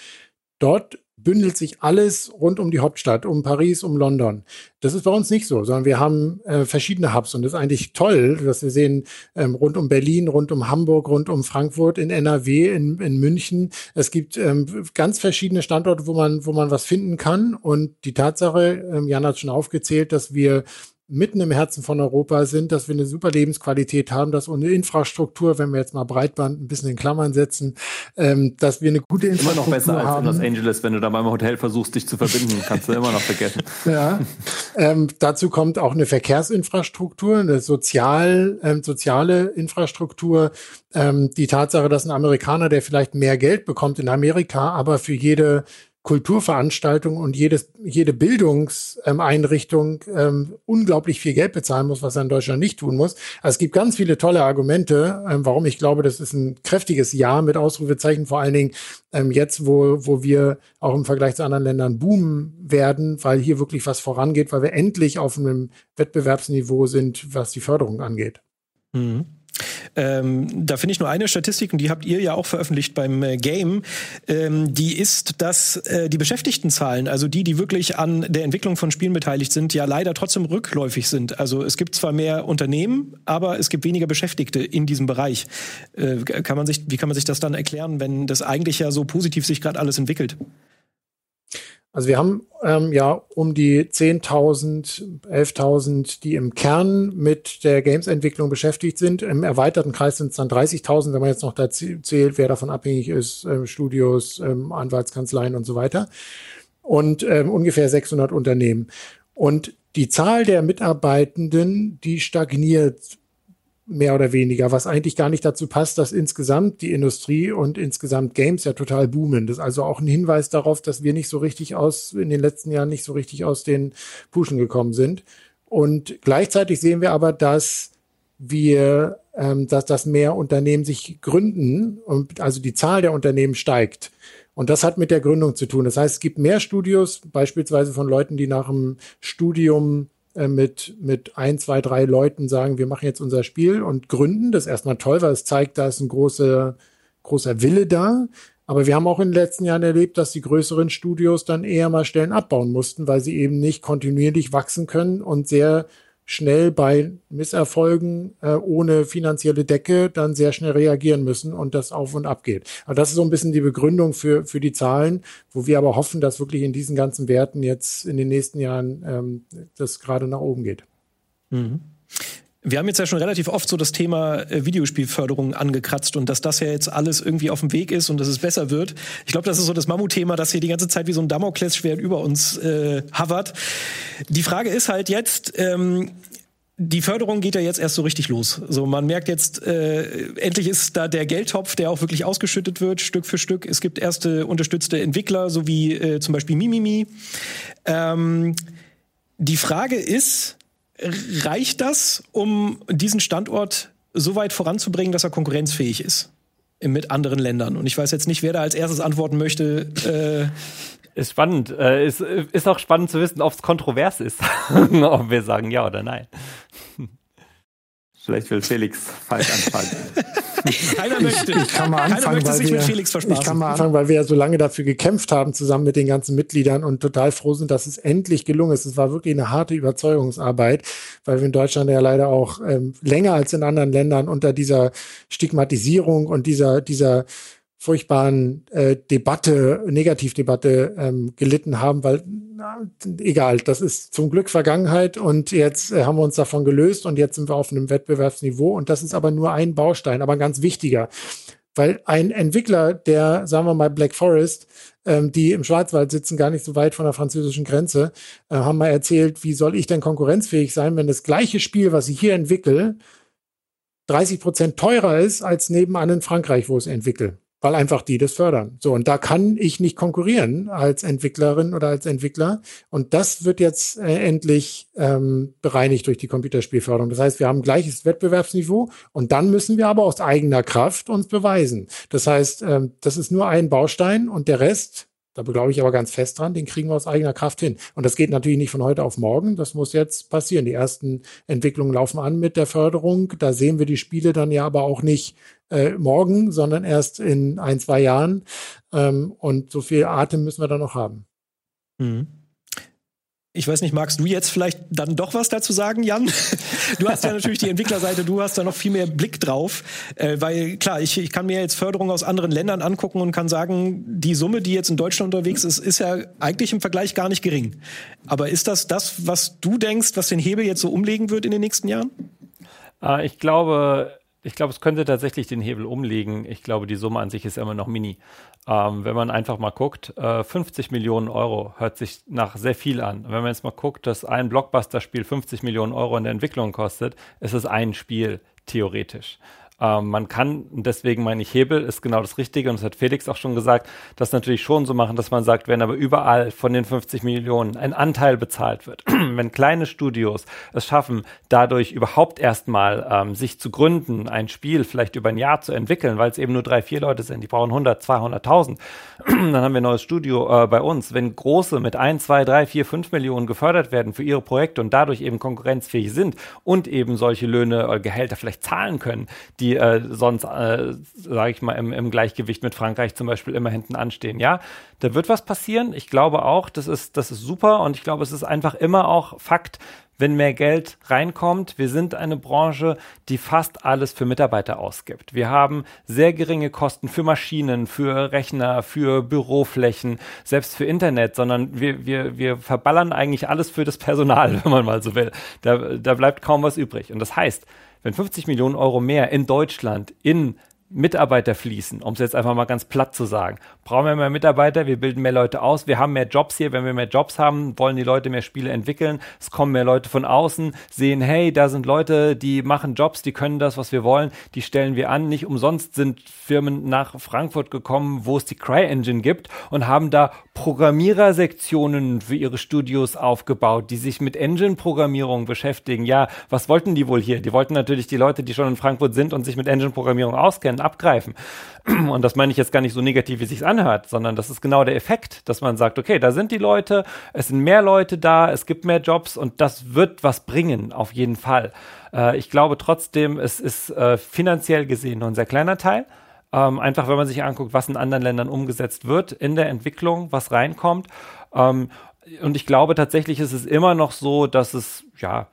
dort bündelt sich alles rund um die Hauptstadt, um Paris, um London. Das ist bei uns nicht so, sondern wir haben äh, verschiedene Hubs und das ist eigentlich toll, dass wir sehen, ähm, rund um Berlin, rund um Hamburg, rund um Frankfurt, in NRW, in, in München. Es gibt ähm, ganz verschiedene Standorte, wo man, wo man was finden kann. Und die Tatsache, ähm, Jan hat schon aufgezählt, dass wir mitten im Herzen von Europa sind, dass wir eine super Lebensqualität haben, dass ohne Infrastruktur, wenn wir jetzt mal Breitband ein bisschen in Klammern setzen, ähm, dass wir eine gute Infrastruktur haben. Immer noch besser haben. als in Los Angeles, wenn du da beim Hotel versuchst, dich zu verbinden, kannst du immer noch vergessen. Ja, ähm, dazu kommt auch eine Verkehrsinfrastruktur, eine sozial, ähm, soziale Infrastruktur, ähm, die Tatsache, dass ein Amerikaner, der vielleicht mehr Geld bekommt in Amerika, aber für jede Kulturveranstaltung und jedes, jede Bildungseinrichtung ähm, unglaublich viel Geld bezahlen muss, was er in Deutschland nicht tun muss. Also es gibt ganz viele tolle Argumente, ähm, warum ich glaube, das ist ein kräftiges Ja mit Ausrufezeichen, vor allen Dingen ähm, jetzt, wo, wo wir auch im Vergleich zu anderen Ländern boomen werden, weil hier wirklich was vorangeht, weil wir endlich auf einem Wettbewerbsniveau sind, was die Förderung angeht. Mhm. Ähm, da finde ich nur eine Statistik, und die habt ihr ja auch veröffentlicht beim äh, Game. Ähm, die ist, dass äh, die Beschäftigtenzahlen, also die, die wirklich an der Entwicklung von Spielen beteiligt sind, ja leider trotzdem rückläufig sind. Also es gibt zwar mehr Unternehmen, aber es gibt weniger Beschäftigte in diesem Bereich. Äh, kann man sich, wie kann man sich das dann erklären, wenn das eigentlich ja so positiv sich gerade alles entwickelt? Also wir haben ähm, ja um die 10.000, 11.000, die im Kern mit der Games-Entwicklung beschäftigt sind. Im erweiterten Kreis sind es dann 30.000, wenn man jetzt noch da zählt, wer davon abhängig ist, ähm, Studios, ähm, Anwaltskanzleien und so weiter. Und ähm, ungefähr 600 Unternehmen. Und die Zahl der Mitarbeitenden, die stagniert mehr oder weniger, was eigentlich gar nicht dazu passt, dass insgesamt die Industrie und insgesamt Games ja total boomen. Das ist also auch ein Hinweis darauf, dass wir nicht so richtig aus, in den letzten Jahren nicht so richtig aus den Puschen gekommen sind. Und gleichzeitig sehen wir aber, dass wir, ähm, dass, dass mehr Unternehmen sich gründen und also die Zahl der Unternehmen steigt. Und das hat mit der Gründung zu tun. Das heißt, es gibt mehr Studios, beispielsweise von Leuten, die nach dem Studium mit, mit ein, zwei, drei Leuten sagen, wir machen jetzt unser Spiel und gründen. Das ist erstmal toll, weil es zeigt, da ist ein großer, großer Wille da. Aber wir haben auch in den letzten Jahren erlebt, dass die größeren Studios dann eher mal Stellen abbauen mussten, weil sie eben nicht kontinuierlich wachsen können und sehr schnell bei Misserfolgen äh, ohne finanzielle Decke dann sehr schnell reagieren müssen und das auf und ab geht. Aber das ist so ein bisschen die Begründung für, für die Zahlen, wo wir aber hoffen, dass wirklich in diesen ganzen Werten jetzt in den nächsten Jahren ähm, das gerade nach oben geht. Mhm. Wir haben jetzt ja schon relativ oft so das Thema äh, Videospielförderung angekratzt und dass das ja jetzt alles irgendwie auf dem Weg ist und dass es besser wird. Ich glaube, das ist so das Mammutthema, das hier die ganze Zeit wie so ein Damoklesschwert über uns äh, hovert. Die Frage ist halt jetzt, ähm, die Förderung geht ja jetzt erst so richtig los. So, man merkt jetzt, äh, endlich ist da der Geldtopf, der auch wirklich ausgeschüttet wird, Stück für Stück. Es gibt erste unterstützte Entwickler, so wie äh, zum Beispiel Mimimi. Ähm, die Frage ist, reicht das, um diesen Standort so weit voranzubringen, dass er konkurrenzfähig ist? mit anderen Ländern. Und ich weiß jetzt nicht, wer da als erstes antworten möchte. Äh, ist spannend. Äh, ist, ist auch spannend zu wissen, ob es kontrovers ist, ob wir sagen ja oder nein. Vielleicht will Felix falsch anfangen. Keiner möchte, ich kann mal anfangen, möchte sich wir, mit Felix verspaßen. Ich kann mal anfangen, weil wir ja so lange dafür gekämpft haben, zusammen mit den ganzen Mitgliedern und total froh sind, dass es endlich gelungen ist. Es war wirklich eine harte Überzeugungsarbeit, weil wir in Deutschland ja leider auch ähm, länger als in anderen Ländern unter dieser Stigmatisierung und dieser, dieser furchtbaren äh, Debatte, Negativdebatte ähm, gelitten haben, weil na, egal, das ist zum Glück Vergangenheit und jetzt äh, haben wir uns davon gelöst und jetzt sind wir auf einem Wettbewerbsniveau und das ist aber nur ein Baustein, aber ein ganz wichtiger, weil ein Entwickler, der, sagen wir mal Black Forest, ähm, die im Schwarzwald sitzen, gar nicht so weit von der französischen Grenze, äh, haben mal erzählt, wie soll ich denn konkurrenzfähig sein, wenn das gleiche Spiel, was ich hier entwickle, 30 Prozent teurer ist als nebenan in Frankreich, wo es entwickelt weil einfach die das fördern. So, und da kann ich nicht konkurrieren als Entwicklerin oder als Entwickler. Und das wird jetzt äh, endlich ähm, bereinigt durch die Computerspielförderung. Das heißt, wir haben gleiches Wettbewerbsniveau und dann müssen wir aber aus eigener Kraft uns beweisen. Das heißt, ähm, das ist nur ein Baustein und der Rest Da glaube ich aber ganz fest dran, den kriegen wir aus eigener Kraft hin. Und das geht natürlich nicht von heute auf morgen. Das muss jetzt passieren. Die ersten Entwicklungen laufen an mit der Förderung. Da sehen wir die Spiele dann ja aber auch nicht äh, morgen, sondern erst in ein, zwei Jahren. Ähm, und so viel Atem müssen wir dann noch haben. Mhm. Ich weiß nicht, magst du jetzt vielleicht dann doch was dazu sagen, Jan? Du hast ja natürlich die Entwicklerseite, du hast da noch viel mehr Blick drauf, äh, weil klar, ich, ich kann mir jetzt Förderung aus anderen Ländern angucken und kann sagen, die Summe, die jetzt in Deutschland unterwegs ist, ist ja eigentlich im Vergleich gar nicht gering. Aber ist das das, was du denkst, was den Hebel jetzt so umlegen wird in den nächsten Jahren? Äh, ich glaube, ich glaube, es könnte tatsächlich den Hebel umlegen. Ich glaube, die Summe an sich ist immer noch mini. Ähm, wenn man einfach mal guckt, äh, 50 Millionen Euro hört sich nach sehr viel an. Wenn man jetzt mal guckt, dass ein Blockbuster-Spiel 50 Millionen Euro in der Entwicklung kostet, ist es ein Spiel theoretisch. Ähm, man kann, deswegen meine ich, Hebel ist genau das Richtige und das hat Felix auch schon gesagt, das natürlich schon so machen, dass man sagt, wenn aber überall von den 50 Millionen ein Anteil bezahlt wird, wenn kleine Studios es schaffen, dadurch überhaupt erstmal ähm, sich zu gründen, ein Spiel vielleicht über ein Jahr zu entwickeln, weil es eben nur drei, vier Leute sind, die brauchen 100, 200.000, dann haben wir ein neues Studio äh, bei uns. Wenn große mit ein, zwei, drei, vier, fünf Millionen gefördert werden für ihre Projekte und dadurch eben konkurrenzfähig sind und eben solche Löhne oder Gehälter vielleicht zahlen können, die die äh, sonst, äh, sage ich mal, im, im Gleichgewicht mit Frankreich zum Beispiel immer hinten anstehen. Ja, da wird was passieren. Ich glaube auch, das ist, das ist super und ich glaube, es ist einfach immer auch Fakt, wenn mehr Geld reinkommt. Wir sind eine Branche, die fast alles für Mitarbeiter ausgibt. Wir haben sehr geringe Kosten für Maschinen, für Rechner, für Büroflächen, selbst für Internet, sondern wir, wir, wir verballern eigentlich alles für das Personal, wenn man mal so will. Da, da bleibt kaum was übrig. Und das heißt, wenn 50 Millionen Euro mehr in Deutschland in Mitarbeiter fließen, um es jetzt einfach mal ganz platt zu sagen. Brauchen wir mehr Mitarbeiter, wir bilden mehr Leute aus, wir haben mehr Jobs hier. Wenn wir mehr Jobs haben, wollen die Leute mehr Spiele entwickeln. Es kommen mehr Leute von außen, sehen, hey, da sind Leute, die machen Jobs, die können das, was wir wollen, die stellen wir an. Nicht umsonst sind Firmen nach Frankfurt gekommen, wo es die CryEngine gibt und haben da Programmierersektionen für ihre Studios aufgebaut, die sich mit Engine-Programmierung beschäftigen. Ja, was wollten die wohl hier? Die wollten natürlich die Leute, die schon in Frankfurt sind und sich mit Engine-Programmierung auskennen, abgreifen. Und das meine ich jetzt gar nicht so negativ, wie sich's anhört, sondern das ist genau der Effekt, dass man sagt, okay, da sind die Leute, es sind mehr Leute da, es gibt mehr Jobs und das wird was bringen, auf jeden Fall. Äh, ich glaube trotzdem, es ist äh, finanziell gesehen nur ein sehr kleiner Teil. Ähm, einfach, wenn man sich anguckt, was in anderen Ländern umgesetzt wird in der Entwicklung, was reinkommt. Ähm, und ich glaube tatsächlich ist es immer noch so, dass es, ja,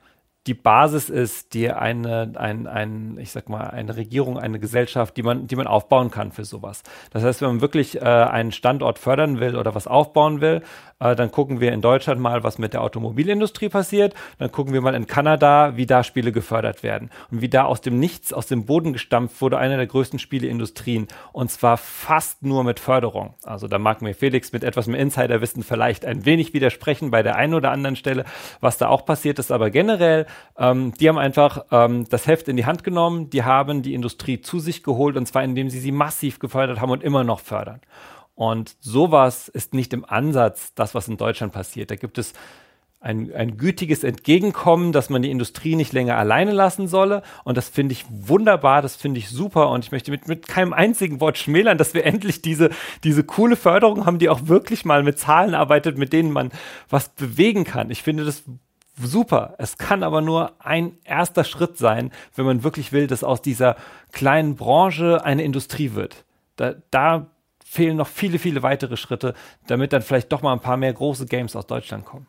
die Basis ist, die eine, ein, ein, ich sag mal, eine Regierung, eine Gesellschaft, die man, die man aufbauen kann für sowas. Das heißt, wenn man wirklich äh, einen Standort fördern will oder was aufbauen will, äh, dann gucken wir in Deutschland mal, was mit der Automobilindustrie passiert. Dann gucken wir mal in Kanada, wie da Spiele gefördert werden. Und wie da aus dem Nichts, aus dem Boden gestampft wurde, eine der größten Spieleindustrien. Und zwar fast nur mit Förderung. Also da mag mir Felix mit etwas mehr Insiderwissen vielleicht ein wenig widersprechen bei der einen oder anderen Stelle, was da auch passiert ist. Aber generell, ähm, die haben einfach ähm, das Heft in die Hand genommen. Die haben die Industrie zu sich geholt und zwar indem sie sie massiv gefördert haben und immer noch fördern. Und sowas ist nicht im Ansatz das, was in Deutschland passiert. Da gibt es ein, ein gütiges Entgegenkommen, dass man die Industrie nicht länger alleine lassen solle. Und das finde ich wunderbar, das finde ich super. Und ich möchte mit, mit keinem einzigen Wort schmälern, dass wir endlich diese, diese coole Förderung haben, die auch wirklich mal mit Zahlen arbeitet, mit denen man was bewegen kann. Ich finde das super. Es kann aber nur ein erster Schritt sein, wenn man wirklich will, dass aus dieser kleinen Branche eine Industrie wird. Da, da fehlen noch viele, viele weitere Schritte, damit dann vielleicht doch mal ein paar mehr große Games aus Deutschland kommen.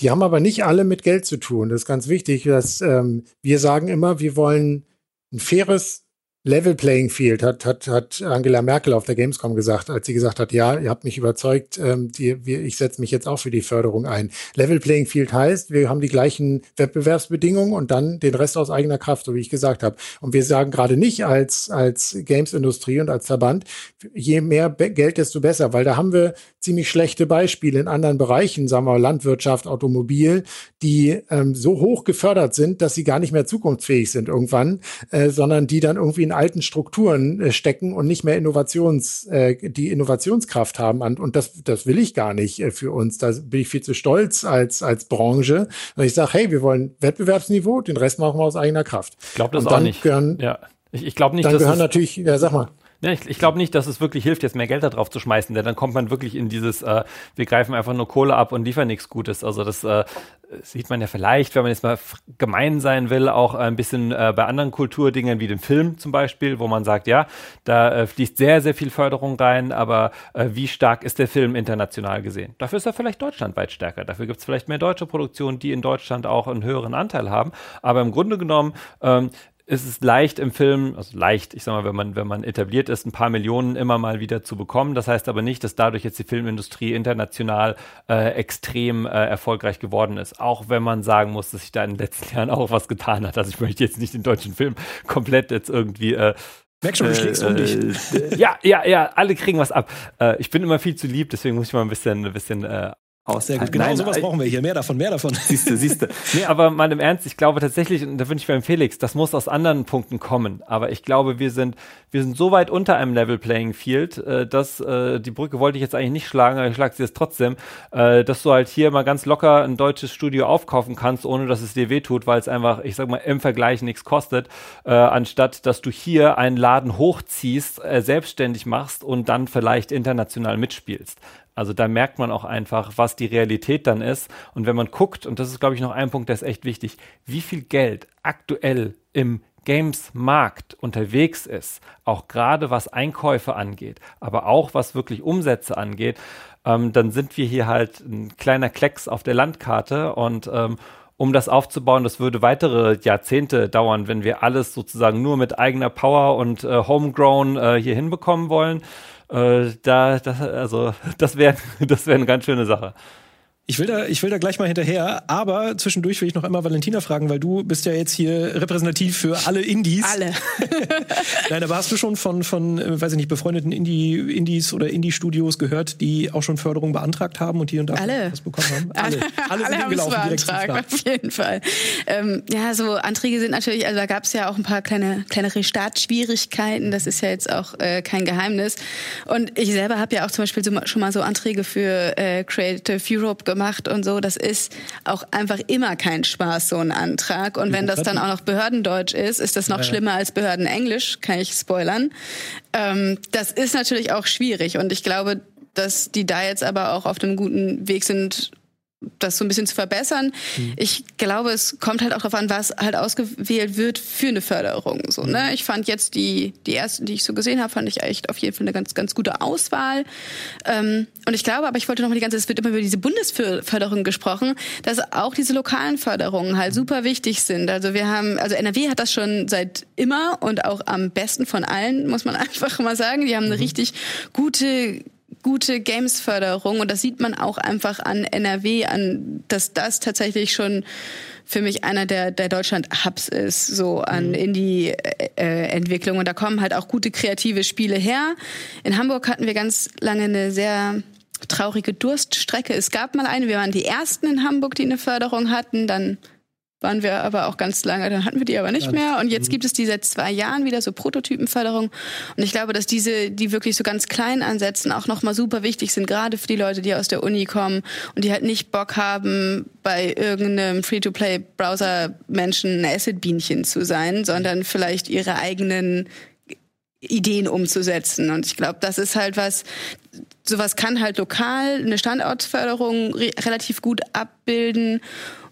Die haben aber nicht alle mit Geld zu tun. Das ist ganz wichtig, dass ähm, wir sagen immer, wir wollen ein faires Level Playing Field hat, hat, hat Angela Merkel auf der Gamescom gesagt, als sie gesagt hat, ja, ihr habt mich überzeugt, ähm, die, wir, ich setze mich jetzt auch für die Förderung ein. Level Playing Field heißt, wir haben die gleichen Wettbewerbsbedingungen und dann den Rest aus eigener Kraft, so wie ich gesagt habe. Und wir sagen gerade nicht als, als Games-Industrie und als Verband, je mehr Geld, desto besser, weil da haben wir ziemlich schlechte Beispiele in anderen Bereichen, sagen wir Landwirtschaft, Automobil, die ähm, so hoch gefördert sind, dass sie gar nicht mehr zukunftsfähig sind irgendwann, äh, sondern die dann irgendwie in alten Strukturen äh, stecken und nicht mehr Innovations, äh, die Innovationskraft haben. Und das, das will ich gar nicht äh, für uns. Da bin ich viel zu stolz als, als Branche. Und ich sage, hey, wir wollen Wettbewerbsniveau, den Rest machen wir aus eigener Kraft. Ich glaube das auch nicht. Gehören, ja. Ich, ich glaube nicht, dann gehören natürlich, ja, sag mal. Ja, ich, ich glaube nicht, dass es wirklich hilft, jetzt mehr Geld da drauf zu schmeißen, denn dann kommt man wirklich in dieses, äh, wir greifen einfach nur Kohle ab und liefern nichts Gutes. Also das äh, sieht man ja vielleicht, wenn man jetzt mal gemein sein will, auch ein bisschen äh, bei anderen Kulturdingen wie dem Film zum Beispiel, wo man sagt, ja, da äh, fließt sehr, sehr viel Förderung rein, aber äh, wie stark ist der Film international gesehen? Dafür ist er vielleicht deutschlandweit stärker. Dafür gibt es vielleicht mehr deutsche Produktionen, die in Deutschland auch einen höheren Anteil haben. Aber im Grunde genommen ähm, ist es leicht im Film, also leicht, ich sag mal, wenn man, wenn man etabliert ist, ein paar Millionen immer mal wieder zu bekommen. Das heißt aber nicht, dass dadurch jetzt die Filmindustrie international äh, extrem äh, erfolgreich geworden ist. Auch wenn man sagen muss, dass sich da in den letzten Jahren auch was getan hat. Also ich möchte jetzt nicht den deutschen Film komplett jetzt irgendwie äh, Merk schon, du schlägst um dich. Äh, ja, ja, ja, alle kriegen was ab. Äh, ich bin immer viel zu lieb, deswegen muss ich mal ein bisschen, ein bisschen äh, aus. Sehr gut, genau Nein, sowas brauchen wir hier. Mehr davon, mehr davon. Siehst du, siehst du. Nee, aber mal im Ernst, ich glaube tatsächlich, und da wünsche ich beim Felix, das muss aus anderen Punkten kommen. Aber ich glaube, wir sind, wir sind so weit unter einem Level Playing Field, äh, dass äh, die Brücke wollte ich jetzt eigentlich nicht schlagen, aber ich schlage sie jetzt trotzdem, äh, dass du halt hier mal ganz locker ein deutsches Studio aufkaufen kannst, ohne dass es dir wehtut, weil es einfach, ich sag mal, im Vergleich nichts kostet, äh, anstatt dass du hier einen Laden hochziehst, äh, selbstständig machst und dann vielleicht international mitspielst. Also da merkt man auch einfach, was die Realität dann ist. Und wenn man guckt, und das ist, glaube ich, noch ein Punkt, der ist echt wichtig, wie viel Geld aktuell im Games-Markt unterwegs ist, auch gerade was Einkäufe angeht, aber auch was wirklich Umsätze angeht, ähm, dann sind wir hier halt ein kleiner Klecks auf der Landkarte und ähm, um das aufzubauen, das würde weitere Jahrzehnte dauern, wenn wir alles sozusagen nur mit eigener Power und äh, Homegrown äh, hier hinbekommen wollen. Äh, da, das, also, das wäre das wäre eine ganz schöne Sache. Ich will, da, ich will da gleich mal hinterher, aber zwischendurch will ich noch einmal Valentina fragen, weil du bist ja jetzt hier repräsentativ für alle Indies. Alle. Nein, aber hast du schon von, von äh, weiß ich nicht, befreundeten Indie, Indies oder Indie-Studios gehört, die auch schon Förderung beantragt haben und hier und da alle. was bekommen haben? Alle. Alle, alle haben es beantragt, auf jeden Fall. Ähm, ja, so Anträge sind natürlich, also da gab es ja auch ein paar kleine, kleinere Startschwierigkeiten, das ist ja jetzt auch äh, kein Geheimnis. Und ich selber habe ja auch zum Beispiel so, schon mal so Anträge für äh, Creative Europe gemacht und so. Das ist auch einfach immer kein Spaß, so ein Antrag. Und wenn das dann auch noch Behördendeutsch ist, ist das noch ja, schlimmer als Behördenenglisch, kann ich spoilern. Ähm, das ist natürlich auch schwierig. Und ich glaube, dass die da jetzt aber auch auf einem guten Weg sind, das so ein bisschen zu verbessern. Mhm. Ich glaube, es kommt halt auch darauf an, was halt ausgewählt wird für eine Förderung. So, ne? Mhm. Ich fand jetzt die, die ersten, die ich so gesehen habe, fand ich echt auf jeden Fall eine ganz, ganz gute Auswahl. Ähm, und ich glaube, aber ich wollte noch mal die ganze, es wird immer über diese Bundesförderung gesprochen, dass auch diese lokalen Förderungen halt super wichtig sind. Also wir haben, also NRW hat das schon seit immer und auch am besten von allen, muss man einfach mal sagen. Die haben eine mhm. richtig gute gute Games-Förderung und das sieht man auch einfach an NRW, an dass das tatsächlich schon für mich einer der, der Deutschland-Hubs ist, so an mhm. Indie-Entwicklung. Und da kommen halt auch gute kreative Spiele her. In Hamburg hatten wir ganz lange eine sehr traurige Durststrecke. Es gab mal eine, wir waren die ersten in Hamburg, die eine Förderung hatten. Dann waren wir aber auch ganz lange, dann hatten wir die aber nicht mehr. Und jetzt mhm. gibt es die seit zwei Jahren wieder so Prototypenförderung. Und ich glaube, dass diese, die wirklich so ganz klein ansetzen, auch nochmal super wichtig sind, gerade für die Leute, die aus der Uni kommen und die halt nicht Bock haben, bei irgendeinem Free-to-Play-Browser-Menschen ein Acid-Bienchen zu sein, sondern vielleicht ihre eigenen Ideen umzusetzen. Und ich glaube, das ist halt was, sowas kann halt lokal eine Standortförderung re relativ gut abbilden.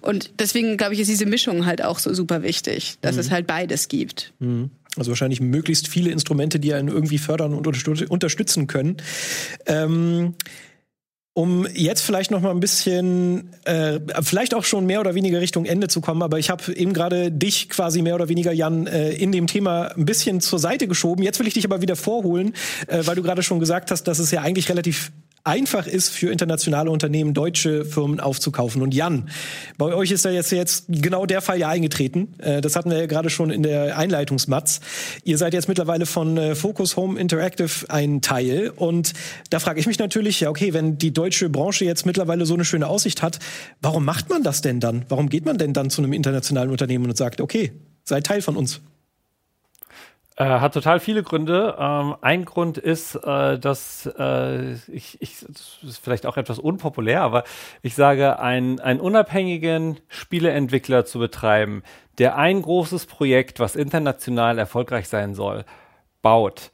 Und deswegen, glaube ich, ist diese Mischung halt auch so super wichtig, dass mhm. es halt beides gibt. Mhm. Also wahrscheinlich möglichst viele Instrumente, die einen irgendwie fördern und unterstützen können. Ähm um jetzt vielleicht noch mal ein bisschen, äh, vielleicht auch schon mehr oder weniger Richtung Ende zu kommen, aber ich habe eben gerade dich quasi mehr oder weniger, Jan, äh, in dem Thema ein bisschen zur Seite geschoben. Jetzt will ich dich aber wieder vorholen, äh, weil du gerade schon gesagt hast, dass es ja eigentlich relativ einfach ist für internationale Unternehmen, deutsche Firmen aufzukaufen. Und Jan, bei euch ist da jetzt, jetzt genau der Fall ja eingetreten. Äh, das hatten wir ja gerade schon in der Einleitungsmatz. Ihr seid jetzt mittlerweile von äh, Focus Home Interactive ein Teil. Und da frage ich mich natürlich, ja, okay, wenn die deutsche Branche jetzt mittlerweile so eine schöne Aussicht hat, warum macht man das denn dann? Warum geht man denn dann zu einem internationalen Unternehmen und sagt, okay, seid Teil von uns? Äh, hat total viele Gründe. Ähm, ein Grund ist, äh, dass äh, ich, ich, das ist vielleicht auch etwas unpopulär, aber ich sage, ein, einen unabhängigen Spieleentwickler zu betreiben, der ein großes Projekt, was international erfolgreich sein soll, baut,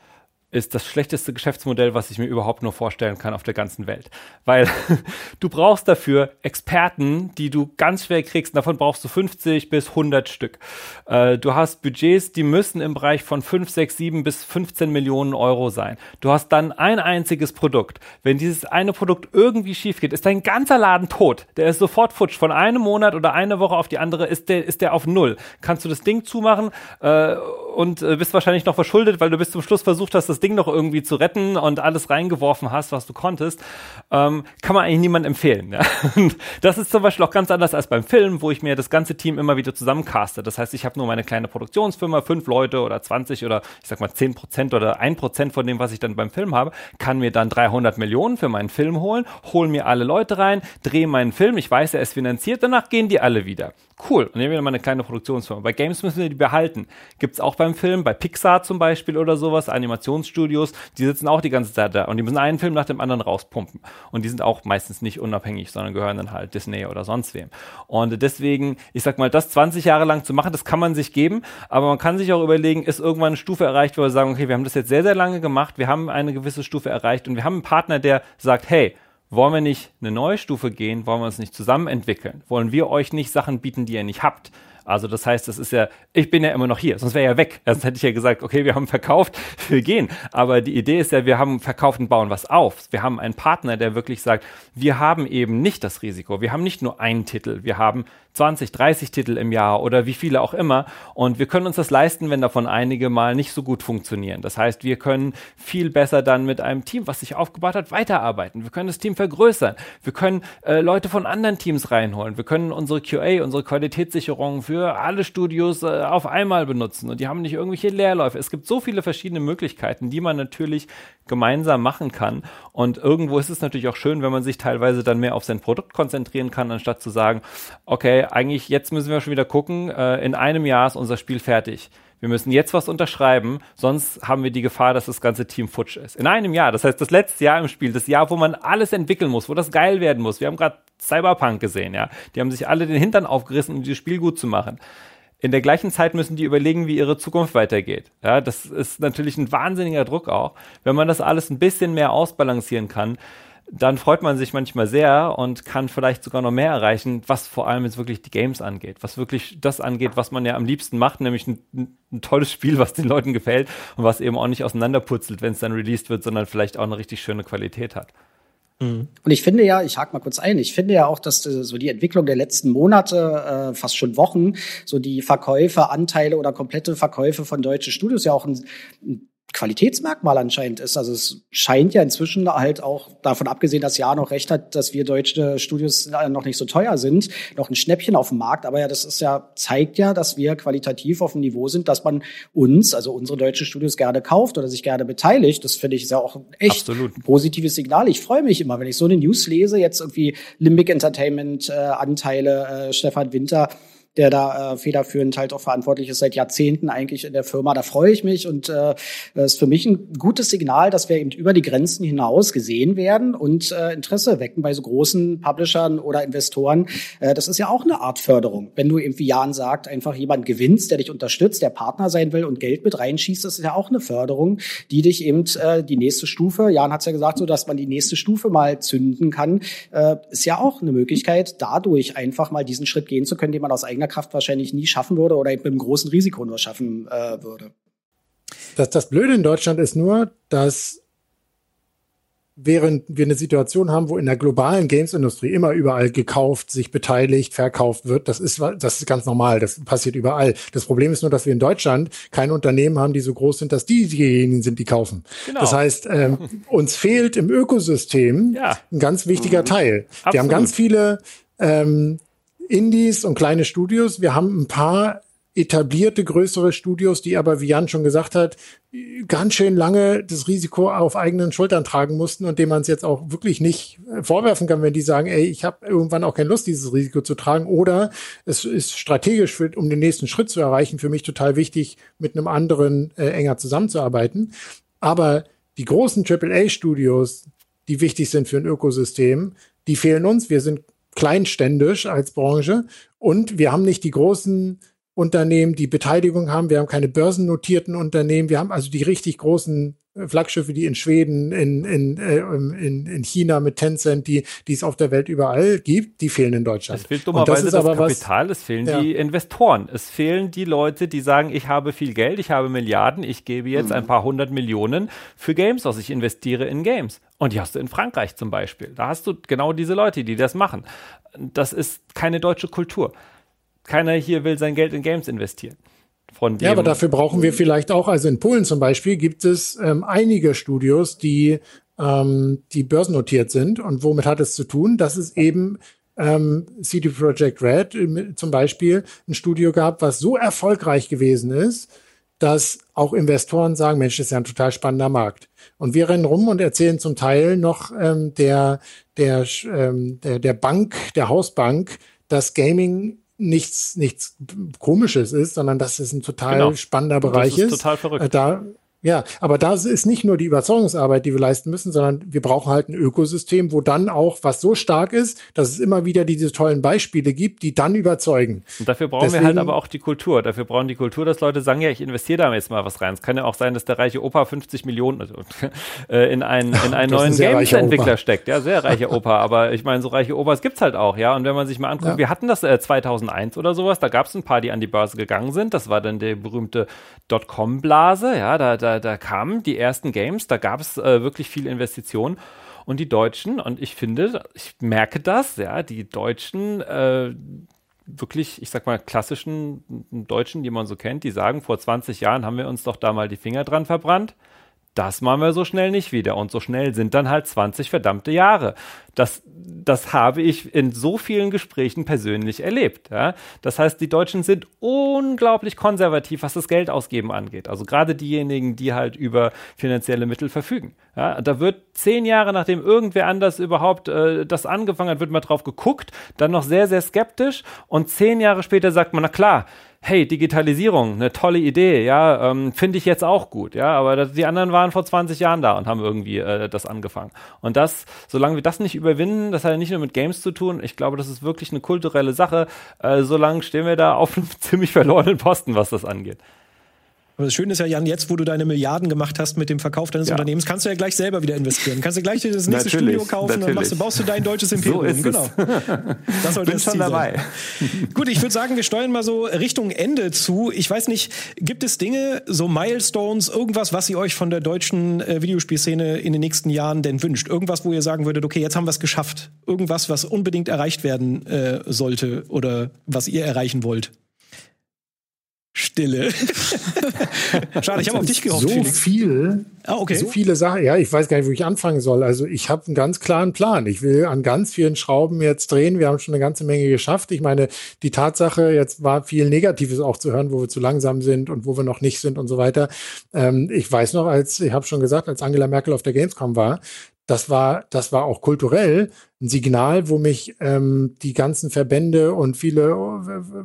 ist das schlechteste Geschäftsmodell, was ich mir überhaupt nur vorstellen kann auf der ganzen Welt. Weil du brauchst dafür Experten, die du ganz schwer kriegst. Davon brauchst du 50 bis 100 Stück. Äh, du hast Budgets, die müssen im Bereich von 5, 6, 7 bis 15 Millionen Euro sein. Du hast dann ein einziges Produkt. Wenn dieses eine Produkt irgendwie schief geht, ist dein ganzer Laden tot. Der ist sofort futsch. Von einem Monat oder eine Woche auf die andere ist der, ist der auf Null. Kannst du das Ding zumachen äh, und äh, bist wahrscheinlich noch verschuldet, weil du bis zum Schluss versucht hast, das Ding noch irgendwie zu retten und alles reingeworfen hast, was du konntest, ähm, kann man eigentlich niemand empfehlen. Ja? das ist zum Beispiel auch ganz anders als beim Film, wo ich mir das ganze Team immer wieder zusammencaste. Das heißt, ich habe nur meine kleine Produktionsfirma, fünf Leute oder 20 oder ich sag mal 10 Prozent oder ein Prozent von dem, was ich dann beim Film habe, kann mir dann 300 Millionen für meinen Film holen, hol mir alle Leute rein, drehe meinen Film, ich weiß, er ist finanziert, danach gehen die alle wieder. Cool. Und nehmen wir mal eine kleine Produktionsfirma. Bei Games müssen wir die behalten. Gibt's auch beim Film, bei Pixar zum Beispiel oder sowas, Animationsstudios, die sitzen auch die ganze Zeit da und die müssen einen Film nach dem anderen rauspumpen. Und die sind auch meistens nicht unabhängig, sondern gehören dann halt Disney oder sonst wem. Und deswegen, ich sag mal, das 20 Jahre lang zu machen, das kann man sich geben, aber man kann sich auch überlegen, ist irgendwann eine Stufe erreicht, wo wir sagen, okay, wir haben das jetzt sehr, sehr lange gemacht, wir haben eine gewisse Stufe erreicht und wir haben einen Partner, der sagt, hey, wollen wir nicht eine neue Stufe gehen? Wollen wir uns nicht zusammen entwickeln? Wollen wir euch nicht Sachen bieten, die ihr nicht habt? Also das heißt, das ist ja, ich bin ja immer noch hier, sonst wäre ja weg. Sonst hätte ich ja gesagt, okay, wir haben verkauft, wir gehen. Aber die Idee ist ja, wir haben verkauft und bauen was auf. Wir haben einen Partner, der wirklich sagt, wir haben eben nicht das Risiko. Wir haben nicht nur einen Titel, wir haben 20, 30 Titel im Jahr oder wie viele auch immer. Und wir können uns das leisten, wenn davon einige mal nicht so gut funktionieren. Das heißt, wir können viel besser dann mit einem Team, was sich aufgebaut hat, weiterarbeiten. Wir können das Team vergrößern. Wir können äh, Leute von anderen Teams reinholen. Wir können unsere QA, unsere Qualitätssicherung für alle Studios äh, auf einmal benutzen. Und die haben nicht irgendwelche Leerläufe. Es gibt so viele verschiedene Möglichkeiten, die man natürlich gemeinsam machen kann. Und irgendwo ist es natürlich auch schön, wenn man sich teilweise dann mehr auf sein Produkt konzentrieren kann, anstatt zu sagen, okay, eigentlich jetzt müssen wir schon wieder gucken, äh, in einem Jahr ist unser Spiel fertig. Wir müssen jetzt was unterschreiben, sonst haben wir die Gefahr, dass das ganze Team futsch ist. In einem Jahr, das heißt das letzte Jahr im Spiel, das Jahr, wo man alles entwickeln muss, wo das geil werden muss. Wir haben gerade Cyberpunk gesehen, ja. Die haben sich alle den Hintern aufgerissen, um dieses Spiel gut zu machen. In der gleichen Zeit müssen die überlegen, wie ihre Zukunft weitergeht. Ja, das ist natürlich ein wahnsinniger Druck auch. Wenn man das alles ein bisschen mehr ausbalancieren kann, dann freut man sich manchmal sehr und kann vielleicht sogar noch mehr erreichen, was vor allem jetzt wirklich die Games angeht, was wirklich das angeht, was man ja am liebsten macht, nämlich ein, ein tolles Spiel, was den Leuten gefällt und was eben auch nicht auseinanderputzelt, wenn es dann released wird, sondern vielleicht auch eine richtig schöne Qualität hat. Mhm. Und ich finde ja, ich hake mal kurz ein, ich finde ja auch, dass äh, so die Entwicklung der letzten Monate, äh, fast schon Wochen, so die Verkäufe, Anteile oder komplette Verkäufe von deutschen Studios ja auch ein, ein Qualitätsmerkmal anscheinend ist. Also es scheint ja inzwischen halt auch davon abgesehen, dass Ja noch recht hat, dass wir deutsche Studios noch nicht so teuer sind, noch ein Schnäppchen auf dem Markt. Aber ja, das ist ja, zeigt ja, dass wir qualitativ auf dem Niveau sind, dass man uns, also unsere deutschen Studios gerne kauft oder sich gerne beteiligt. Das finde ich ist ja auch ein echt Absolut. positives Signal. Ich freue mich immer, wenn ich so eine News lese, jetzt irgendwie Limbic Entertainment, äh, Anteile, äh, Stefan Winter, der da äh, federführend halt auch verantwortlich ist seit Jahrzehnten eigentlich in der Firma. Da freue ich mich und äh, ist für mich ein gutes Signal, dass wir eben über die Grenzen hinaus gesehen werden und äh, Interesse wecken bei so großen Publishern oder Investoren. Äh, das ist ja auch eine Art Förderung. Wenn du eben wie Jan sagt, einfach jemand gewinnst, der dich unterstützt, der Partner sein will und Geld mit reinschießt, das ist ja auch eine Förderung, die dich eben äh, die nächste Stufe, Jan hat ja gesagt, so dass man die nächste Stufe mal zünden kann, äh, ist ja auch eine Möglichkeit, dadurch einfach mal diesen Schritt gehen zu können, den man aus eigener eigener Kraft wahrscheinlich nie schaffen würde oder mit einem großen Risiko nur schaffen äh, würde. Das, das Blöde in Deutschland ist nur, dass während wir eine Situation haben, wo in der globalen Games-Industrie immer überall gekauft, sich beteiligt, verkauft wird, das ist, das ist ganz normal, das passiert überall. Das Problem ist nur, dass wir in Deutschland keine Unternehmen haben, die so groß sind, dass die diejenigen sind, die kaufen. Genau. Das heißt, ähm, uns fehlt im Ökosystem ja. ein ganz wichtiger mhm. Teil. Absolut. Wir haben ganz viele ähm, Indies und kleine Studios. Wir haben ein paar etablierte größere Studios, die aber, wie Jan schon gesagt hat, ganz schön lange das Risiko auf eigenen Schultern tragen mussten und dem man es jetzt auch wirklich nicht vorwerfen kann, wenn die sagen, ey, ich habe irgendwann auch keine Lust, dieses Risiko zu tragen. Oder es ist strategisch, für, um den nächsten Schritt zu erreichen, für mich total wichtig, mit einem anderen äh, enger zusammenzuarbeiten. Aber die großen AAA-Studios, die wichtig sind für ein Ökosystem, die fehlen uns. Wir sind kleinständisch als Branche und wir haben nicht die großen Unternehmen, die Beteiligung haben. Wir haben keine börsennotierten Unternehmen. Wir haben also die richtig großen Flaggschiffe, die in Schweden, in, in, äh, in, in China mit Tencent, die, die es auf der Welt überall gibt, die fehlen in Deutschland. Es fehlt dummerweise das, das Kapital, was, es fehlen ja. die Investoren, es fehlen die Leute, die sagen, ich habe viel Geld, ich habe Milliarden, ich gebe jetzt mhm. ein paar hundert Millionen für Games aus, ich investiere in Games. Und die hast du in Frankreich zum Beispiel. Da hast du genau diese Leute, die das machen. Das ist keine deutsche Kultur. Keiner hier will sein Geld in Games investieren. Von ja, aber dafür brauchen wir vielleicht auch, also in Polen zum Beispiel gibt es ähm, einige Studios, die, ähm, die börsennotiert sind. Und womit hat es zu tun? Das ist eben ähm, CD Projekt Red äh, zum Beispiel ein Studio gab, was so erfolgreich gewesen ist, dass auch Investoren sagen, Mensch, das ist ja ein total spannender Markt. Und wir rennen rum und erzählen zum Teil noch ähm, der, der, ähm, der, der Bank, der Hausbank, dass Gaming nichts, nichts Komisches ist, sondern dass es ein total genau. spannender Bereich ist. Total verrückt. Äh, da ja, aber das ist nicht nur die Überzeugungsarbeit, die wir leisten müssen, sondern wir brauchen halt ein Ökosystem, wo dann auch was so stark ist, dass es immer wieder diese tollen Beispiele gibt, die dann überzeugen. Und dafür brauchen Deswegen, wir halt aber auch die Kultur. Dafür brauchen die Kultur, dass Leute sagen, ja, ich investiere da jetzt mal was rein. Es kann ja auch sein, dass der reiche Opa 50 Millionen also, äh, in einen, in einen neuen Games-Entwickler steckt. Ja, sehr reicher Opa. Aber ich meine, so reiche Opas gibt's halt auch, ja. Und wenn man sich mal anguckt, ja. wir hatten das äh, 2001 oder sowas, da gab's ein paar, die an die Börse gegangen sind. Das war dann der berühmte Dotcom-Blase, ja, da, da, da kamen die ersten Games, da gab es äh, wirklich viel Investitionen. Und die Deutschen, und ich finde, ich merke das, ja, die Deutschen, äh, wirklich, ich sag mal, klassischen Deutschen, die man so kennt, die sagen, vor 20 Jahren haben wir uns doch da mal die Finger dran verbrannt das machen wir so schnell nicht wieder. Und so schnell sind dann halt 20 verdammte Jahre. Das, das habe ich in so vielen Gesprächen persönlich erlebt. Ja? Das heißt, die Deutschen sind unglaublich konservativ, was das Geld ausgeben angeht. Also gerade diejenigen, die halt über finanzielle Mittel verfügen. Ja? Da wird zehn Jahre, nachdem irgendwer anders überhaupt äh, das angefangen hat, wird mal drauf geguckt, dann noch sehr, sehr skeptisch. Und zehn Jahre später sagt man, na klar, hey, Digitalisierung, eine tolle Idee, ja, ähm, finde ich jetzt auch gut, ja, aber das, die anderen waren vor 20 Jahren da und haben irgendwie äh, das angefangen. Und das, solange wir das nicht überwinden, das hat ja nicht nur mit Games zu tun, ich glaube, das ist wirklich eine kulturelle Sache, äh, solange stehen wir da auf einem ziemlich verlorenen Posten, was das angeht. Aber das Schöne ist ja, Jan, jetzt, wo du deine Milliarden gemacht hast mit dem Verkauf deines ja. Unternehmens, kannst du ja gleich selber wieder investieren. Kannst du gleich das nächste Studio kaufen und machst, baust du dein deutsches Imperium. So genau. Das sollte Bin das schon dabei. Sein. Gut, ich würde sagen, wir steuern mal so Richtung Ende zu. Ich weiß nicht, gibt es Dinge, so Milestones, irgendwas, was ihr euch von der deutschen äh, Videospielszene in den nächsten Jahren denn wünscht? Irgendwas, wo ihr sagen würdet, okay, jetzt haben wir es geschafft. Irgendwas, was unbedingt erreicht werden äh, sollte oder was ihr erreichen wollt? Stille. Schade, ich habe auf dich gehofft. So Felix. viel, ah, okay. so viele Sachen. Ja, ich weiß gar nicht, wo ich anfangen soll. Also ich habe einen ganz klaren Plan. Ich will an ganz vielen Schrauben jetzt drehen. Wir haben schon eine ganze Menge geschafft. Ich meine, die Tatsache, jetzt war viel Negatives auch zu hören, wo wir zu langsam sind und wo wir noch nicht sind und so weiter. Ähm, ich weiß noch, als ich habe schon gesagt, als Angela Merkel auf der Gamescom war, das war, das war auch kulturell ein Signal, wo mich ähm, die ganzen Verbände und viele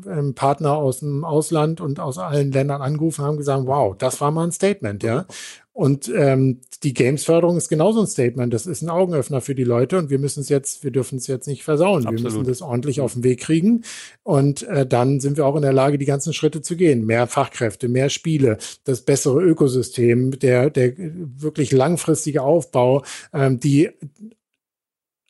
äh, äh, Partner aus dem Ausland und aus allen Ländern angerufen haben, gesagt, wow, das war mal ein Statement, ja. Und ähm, die Games-Förderung ist genauso ein Statement. Das ist ein Augenöffner für die Leute und wir müssen es jetzt, wir dürfen es jetzt nicht versauen. Absolut. Wir müssen das ordentlich auf den Weg kriegen. Und äh, dann sind wir auch in der Lage, die ganzen Schritte zu gehen. Mehr Fachkräfte, mehr Spiele, das bessere Ökosystem, der, der wirklich langfristige Aufbau, ähm, die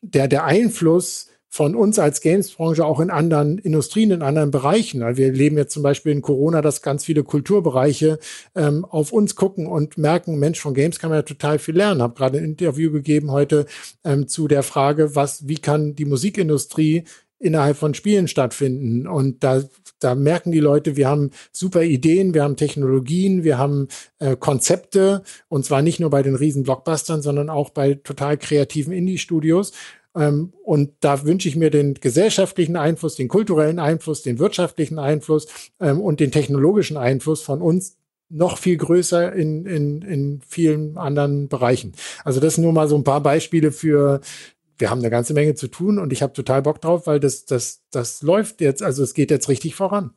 der, der Einfluss von uns als Games-Branche auch in anderen Industrien, in anderen Bereichen. Wir leben jetzt zum Beispiel in Corona, dass ganz viele Kulturbereiche ähm, auf uns gucken und merken, Mensch, von Games kann man ja total viel lernen. Habe gerade ein Interview gegeben heute ähm, zu der Frage, was, wie kann die Musikindustrie innerhalb von Spielen stattfinden. Und da, da merken die Leute, wir haben super Ideen, wir haben Technologien, wir haben äh, Konzepte, und zwar nicht nur bei den riesen Blockbustern, sondern auch bei total kreativen Indie-Studios. Ähm, und da wünsche ich mir den gesellschaftlichen Einfluss, den kulturellen Einfluss, den wirtschaftlichen Einfluss ähm, und den technologischen Einfluss von uns noch viel größer in, in, in vielen anderen Bereichen. Also das sind nur mal so ein paar Beispiele für, wir haben eine ganze Menge zu tun und ich habe total Bock drauf, weil das, das, das läuft jetzt, also es geht jetzt richtig voran.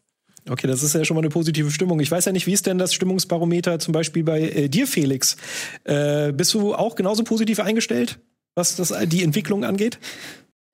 Okay, das ist ja schon mal eine positive Stimmung. Ich weiß ja nicht, wie ist denn das Stimmungsbarometer zum Beispiel bei äh, dir, Felix? Äh, bist du auch genauso positiv eingestellt? was das, die Entwicklung angeht?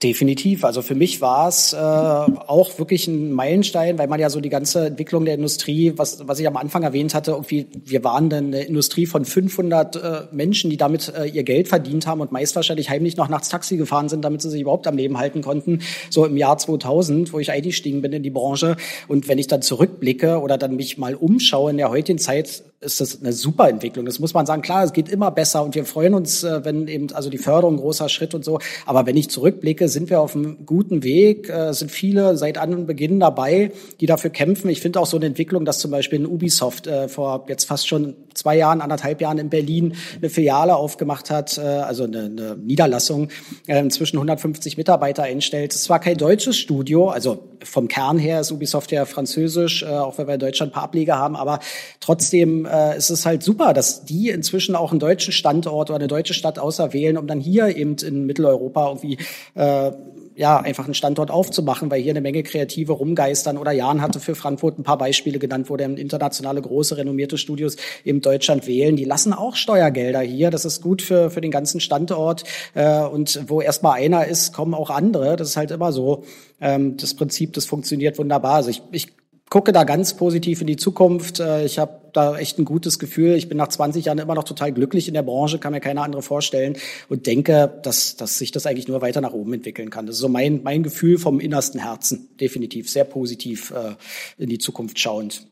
Definitiv. Also für mich war es äh, auch wirklich ein Meilenstein, weil man ja so die ganze Entwicklung der Industrie, was, was ich am Anfang erwähnt hatte, irgendwie, wir waren eine Industrie von 500 äh, Menschen, die damit äh, ihr Geld verdient haben und meist wahrscheinlich heimlich noch nachts Taxi gefahren sind, damit sie sich überhaupt am Leben halten konnten. So im Jahr 2000, wo ich eingestiegen bin in die Branche. Und wenn ich dann zurückblicke oder dann mich mal umschaue in der heutigen Zeit, ist das eine super Entwicklung. Das muss man sagen. Klar, es geht immer besser und wir freuen uns, äh, wenn eben, also die Förderung großer Schritt und so. Aber wenn ich zurückblicke, sind wir auf einem guten Weg, äh, sind viele seit Anbeginn dabei, die dafür kämpfen. Ich finde auch so eine Entwicklung, dass zum Beispiel in Ubisoft äh, vor jetzt fast schon zwei Jahren, anderthalb Jahren in Berlin eine Filiale aufgemacht hat, äh, also eine, eine Niederlassung, äh, inzwischen 150 Mitarbeiter einstellt. Es war kein deutsches Studio, also vom Kern her ist Ubisoft ja französisch, äh, auch wenn wir in Deutschland ein paar Ableger haben, aber trotzdem äh, ist es halt super, dass die inzwischen auch einen deutschen Standort oder eine deutsche Stadt auserwählen, um dann hier eben in Mitteleuropa irgendwie äh, ja, einfach einen Standort aufzumachen, weil hier eine Menge Kreative rumgeistern. Oder Jan hatte für Frankfurt ein paar Beispiele genannt, wo dann internationale große renommierte Studios eben Deutschland wählen. Die lassen auch Steuergelder hier. Das ist gut für, für den ganzen Standort. Äh, und wo erstmal einer ist, kommen auch andere. Das ist halt immer so. Ähm, das Prinzip, das funktioniert wunderbar. Also ich, ich gucke da ganz positiv in die Zukunft. Äh, ich habe da echt ein gutes Gefühl. Ich bin nach 20 Jahren immer noch total glücklich in der Branche, kann mir keine andere vorstellen und denke, dass, dass sich das eigentlich nur weiter nach oben entwickeln kann. Das ist so mein, mein Gefühl vom innersten Herzen. Definitiv sehr positiv äh, in die Zukunft schauend.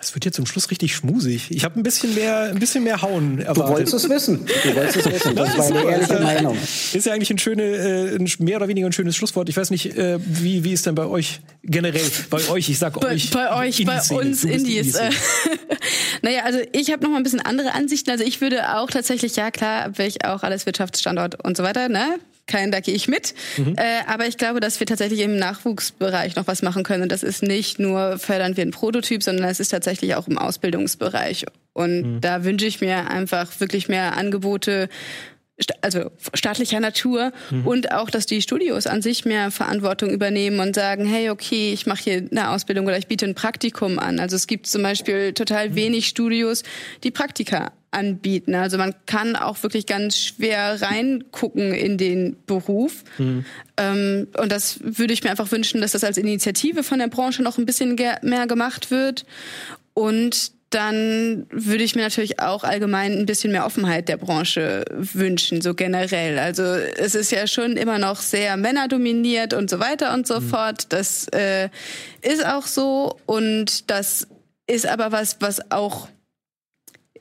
Es wird jetzt zum Schluss richtig schmusig. Ich habe ein bisschen mehr, ein bisschen mehr Hauen erwartet. Du wolltest es wissen. Du wolltest es wissen. Das, das war eine ehrliche Meinung. Ist ja eigentlich ein schöne, äh, ein mehr oder weniger ein schönes Schlusswort. Ich weiß nicht, äh, wie wie ist denn bei euch generell? Bei euch, ich sag bei, euch. Bei euch, bei uns Indies. Äh, naja, also ich habe noch mal ein bisschen andere Ansichten. Also ich würde auch tatsächlich, ja klar, will ich auch alles Wirtschaftsstandort und so weiter, ne? Kein, da gehe ich mit. Mhm. Äh, aber ich glaube, dass wir tatsächlich im Nachwuchsbereich noch was machen können. Und das ist nicht nur fördern wir einen Prototyp, sondern es ist tatsächlich auch im Ausbildungsbereich. Und mhm. da wünsche ich mir einfach wirklich mehr Angebote also staatlicher Natur mhm. und auch, dass die Studios an sich mehr Verantwortung übernehmen und sagen, hey, okay, ich mache hier eine Ausbildung oder ich biete ein Praktikum an. Also es gibt zum Beispiel total mhm. wenig Studios, die Praktika anbieten. Also man kann auch wirklich ganz schwer reingucken in den Beruf. Mhm. Ähm, und das würde ich mir einfach wünschen, dass das als Initiative von der Branche noch ein bisschen mehr gemacht wird. Und dann würde ich mir natürlich auch allgemein ein bisschen mehr Offenheit der Branche wünschen, so generell. Also es ist ja schon immer noch sehr männerdominiert und so weiter und so mhm. fort. Das äh, ist auch so und das ist aber was, was auch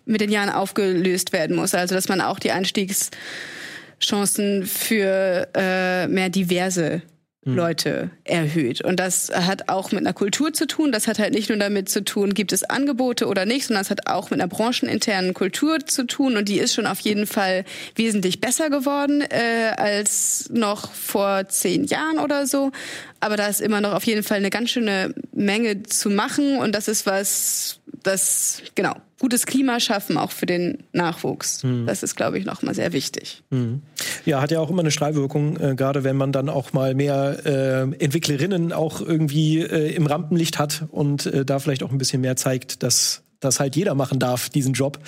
mit den Jahren aufgelöst werden muss. Also dass man auch die Einstiegschancen für äh, mehr diverse hm. Leute erhöht. Und das hat auch mit einer Kultur zu tun. Das hat halt nicht nur damit zu tun, gibt es Angebote oder nicht, sondern es hat auch mit einer brancheninternen Kultur zu tun. Und die ist schon auf jeden Fall wesentlich besser geworden äh, als noch vor zehn Jahren oder so. Aber da ist immer noch auf jeden Fall eine ganz schöne Menge zu machen. Und das ist was, das, genau, gutes Klima schaffen, auch für den Nachwuchs. Mhm. Das ist, glaube ich, nochmal sehr wichtig. Mhm. Ja, hat ja auch immer eine Strahlwirkung, äh, gerade wenn man dann auch mal mehr äh, Entwicklerinnen auch irgendwie äh, im Rampenlicht hat und äh, da vielleicht auch ein bisschen mehr zeigt, dass das halt jeder machen darf, diesen Job.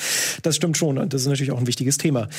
Das stimmt schon und das ist natürlich auch ein wichtiges Thema.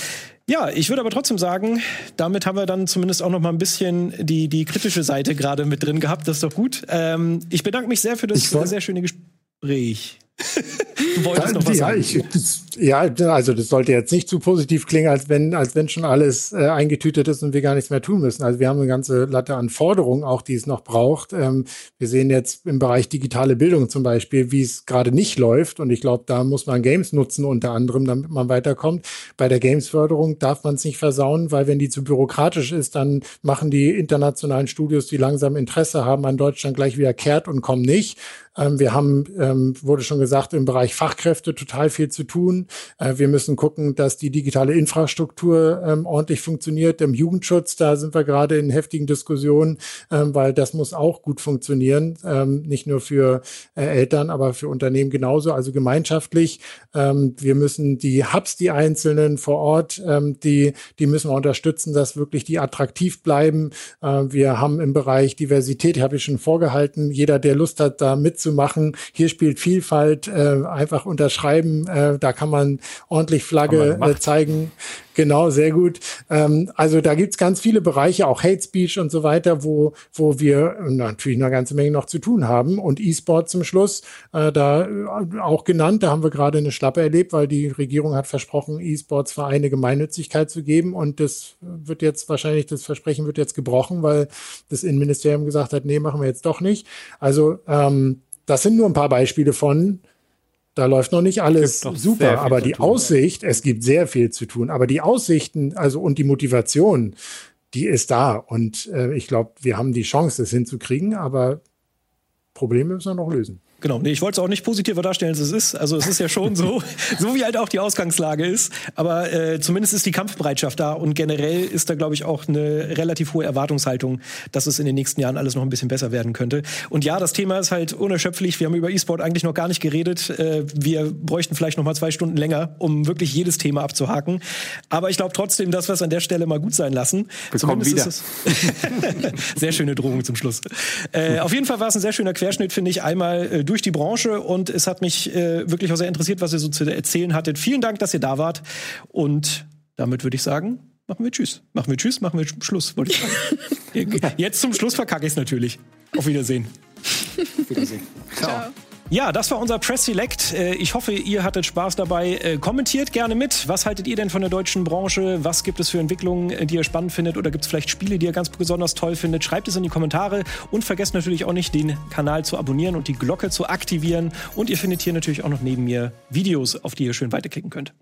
Ja, ich würde aber trotzdem sagen, damit haben wir dann zumindest auch noch mal ein bisschen die, die kritische Seite gerade mit drin gehabt. Das ist doch gut. Ähm, ich bedanke mich sehr für das sehr schöne Gespräch. Du wolltest noch was ja, sagen. Ich, das, ja, also das sollte jetzt nicht zu positiv klingen, als wenn, als wenn schon alles äh, eingetütet ist und wir gar nichts mehr tun müssen. Also wir haben eine ganze Latte an Forderungen, auch die es noch braucht. Ähm, wir sehen jetzt im Bereich digitale Bildung zum Beispiel, wie es gerade nicht läuft. Und ich glaube, da muss man Games nutzen, unter anderem, damit man weiterkommt. Bei der Games-Förderung darf man es nicht versauen, weil wenn die zu bürokratisch ist, dann machen die internationalen Studios, die langsam Interesse haben an Deutschland, gleich wieder kehrt und kommen nicht. Ähm, wir haben, ähm, wurde schon gesagt, im Bereich Fachkräfte total viel zu tun. Äh, wir müssen gucken, dass die digitale Infrastruktur ähm, ordentlich funktioniert. Im Jugendschutz, da sind wir gerade in heftigen Diskussionen, weil das muss auch gut funktionieren. nicht nur für äh, Eltern, aber für Unternehmen genauso, also gemeinschaftlich. wir müssen die Hubs, die einzelnen vor Ort, die, die müssen wir unterstützen, dass wirklich die attraktiv bleiben. Äh, wir haben im Bereich Diversität, habe ich schon vorgehalten, jeder, der Lust hat, da mitzumachen, zu machen. Hier spielt Vielfalt, äh, einfach unterschreiben, äh, da kann man ordentlich Flagge äh, zeigen. Genau, sehr gut. Ähm, also da gibt's ganz viele Bereiche, auch Hate Speech und so weiter, wo, wo wir natürlich eine ganze Menge noch zu tun haben. Und E-Sport zum Schluss, äh, da äh, auch genannt, da haben wir gerade eine Schlappe erlebt, weil die Regierung hat versprochen, E-Sports-Vereine Gemeinnützigkeit zu geben. Und das wird jetzt wahrscheinlich, das Versprechen wird jetzt gebrochen, weil das Innenministerium gesagt hat, nee, machen wir jetzt doch nicht. Also ähm, das sind nur ein paar Beispiele von, da läuft noch nicht alles super, aber die tun, Aussicht, ja. es gibt sehr viel zu tun, aber die Aussichten, also und die Motivation, die ist da. Und äh, ich glaube, wir haben die Chance, das hinzukriegen, aber Probleme müssen wir noch lösen. Genau, nee, ich wollte es auch nicht positiver darstellen, als es ist. Also es ist ja schon so, so wie halt auch die Ausgangslage ist. Aber äh, zumindest ist die Kampfbereitschaft da und generell ist da, glaube ich, auch eine relativ hohe Erwartungshaltung, dass es in den nächsten Jahren alles noch ein bisschen besser werden könnte. Und ja, das Thema ist halt unerschöpflich. Wir haben über E-Sport eigentlich noch gar nicht geredet. Äh, wir bräuchten vielleicht noch mal zwei Stunden länger, um wirklich jedes Thema abzuhaken. Aber ich glaube trotzdem, dass wir es an der Stelle mal gut sein lassen. Wir zumindest wieder. Ist es sehr schöne Drohung zum Schluss. Äh, auf jeden Fall war es ein sehr schöner Querschnitt, finde ich. Einmal äh, durch die Branche und es hat mich äh, wirklich auch sehr interessiert, was ihr so zu erzählen hattet. Vielen Dank, dass ihr da wart und damit würde ich sagen, machen wir Tschüss. Machen wir Tschüss, machen wir Schluss, wollte ich sagen. Jetzt zum Schluss verkacke ich es natürlich. Auf Wiedersehen. Auf Wiedersehen. Ciao. Ciao. Ja, das war unser Press Select. Äh, ich hoffe, ihr hattet Spaß dabei. Äh, kommentiert gerne mit. Was haltet ihr denn von der deutschen Branche? Was gibt es für Entwicklungen, äh, die ihr spannend findet? Oder gibt es vielleicht Spiele, die ihr ganz besonders toll findet? Schreibt es in die Kommentare und vergesst natürlich auch nicht, den Kanal zu abonnieren und die Glocke zu aktivieren. Und ihr findet hier natürlich auch noch neben mir Videos, auf die ihr schön weiterklicken könnt.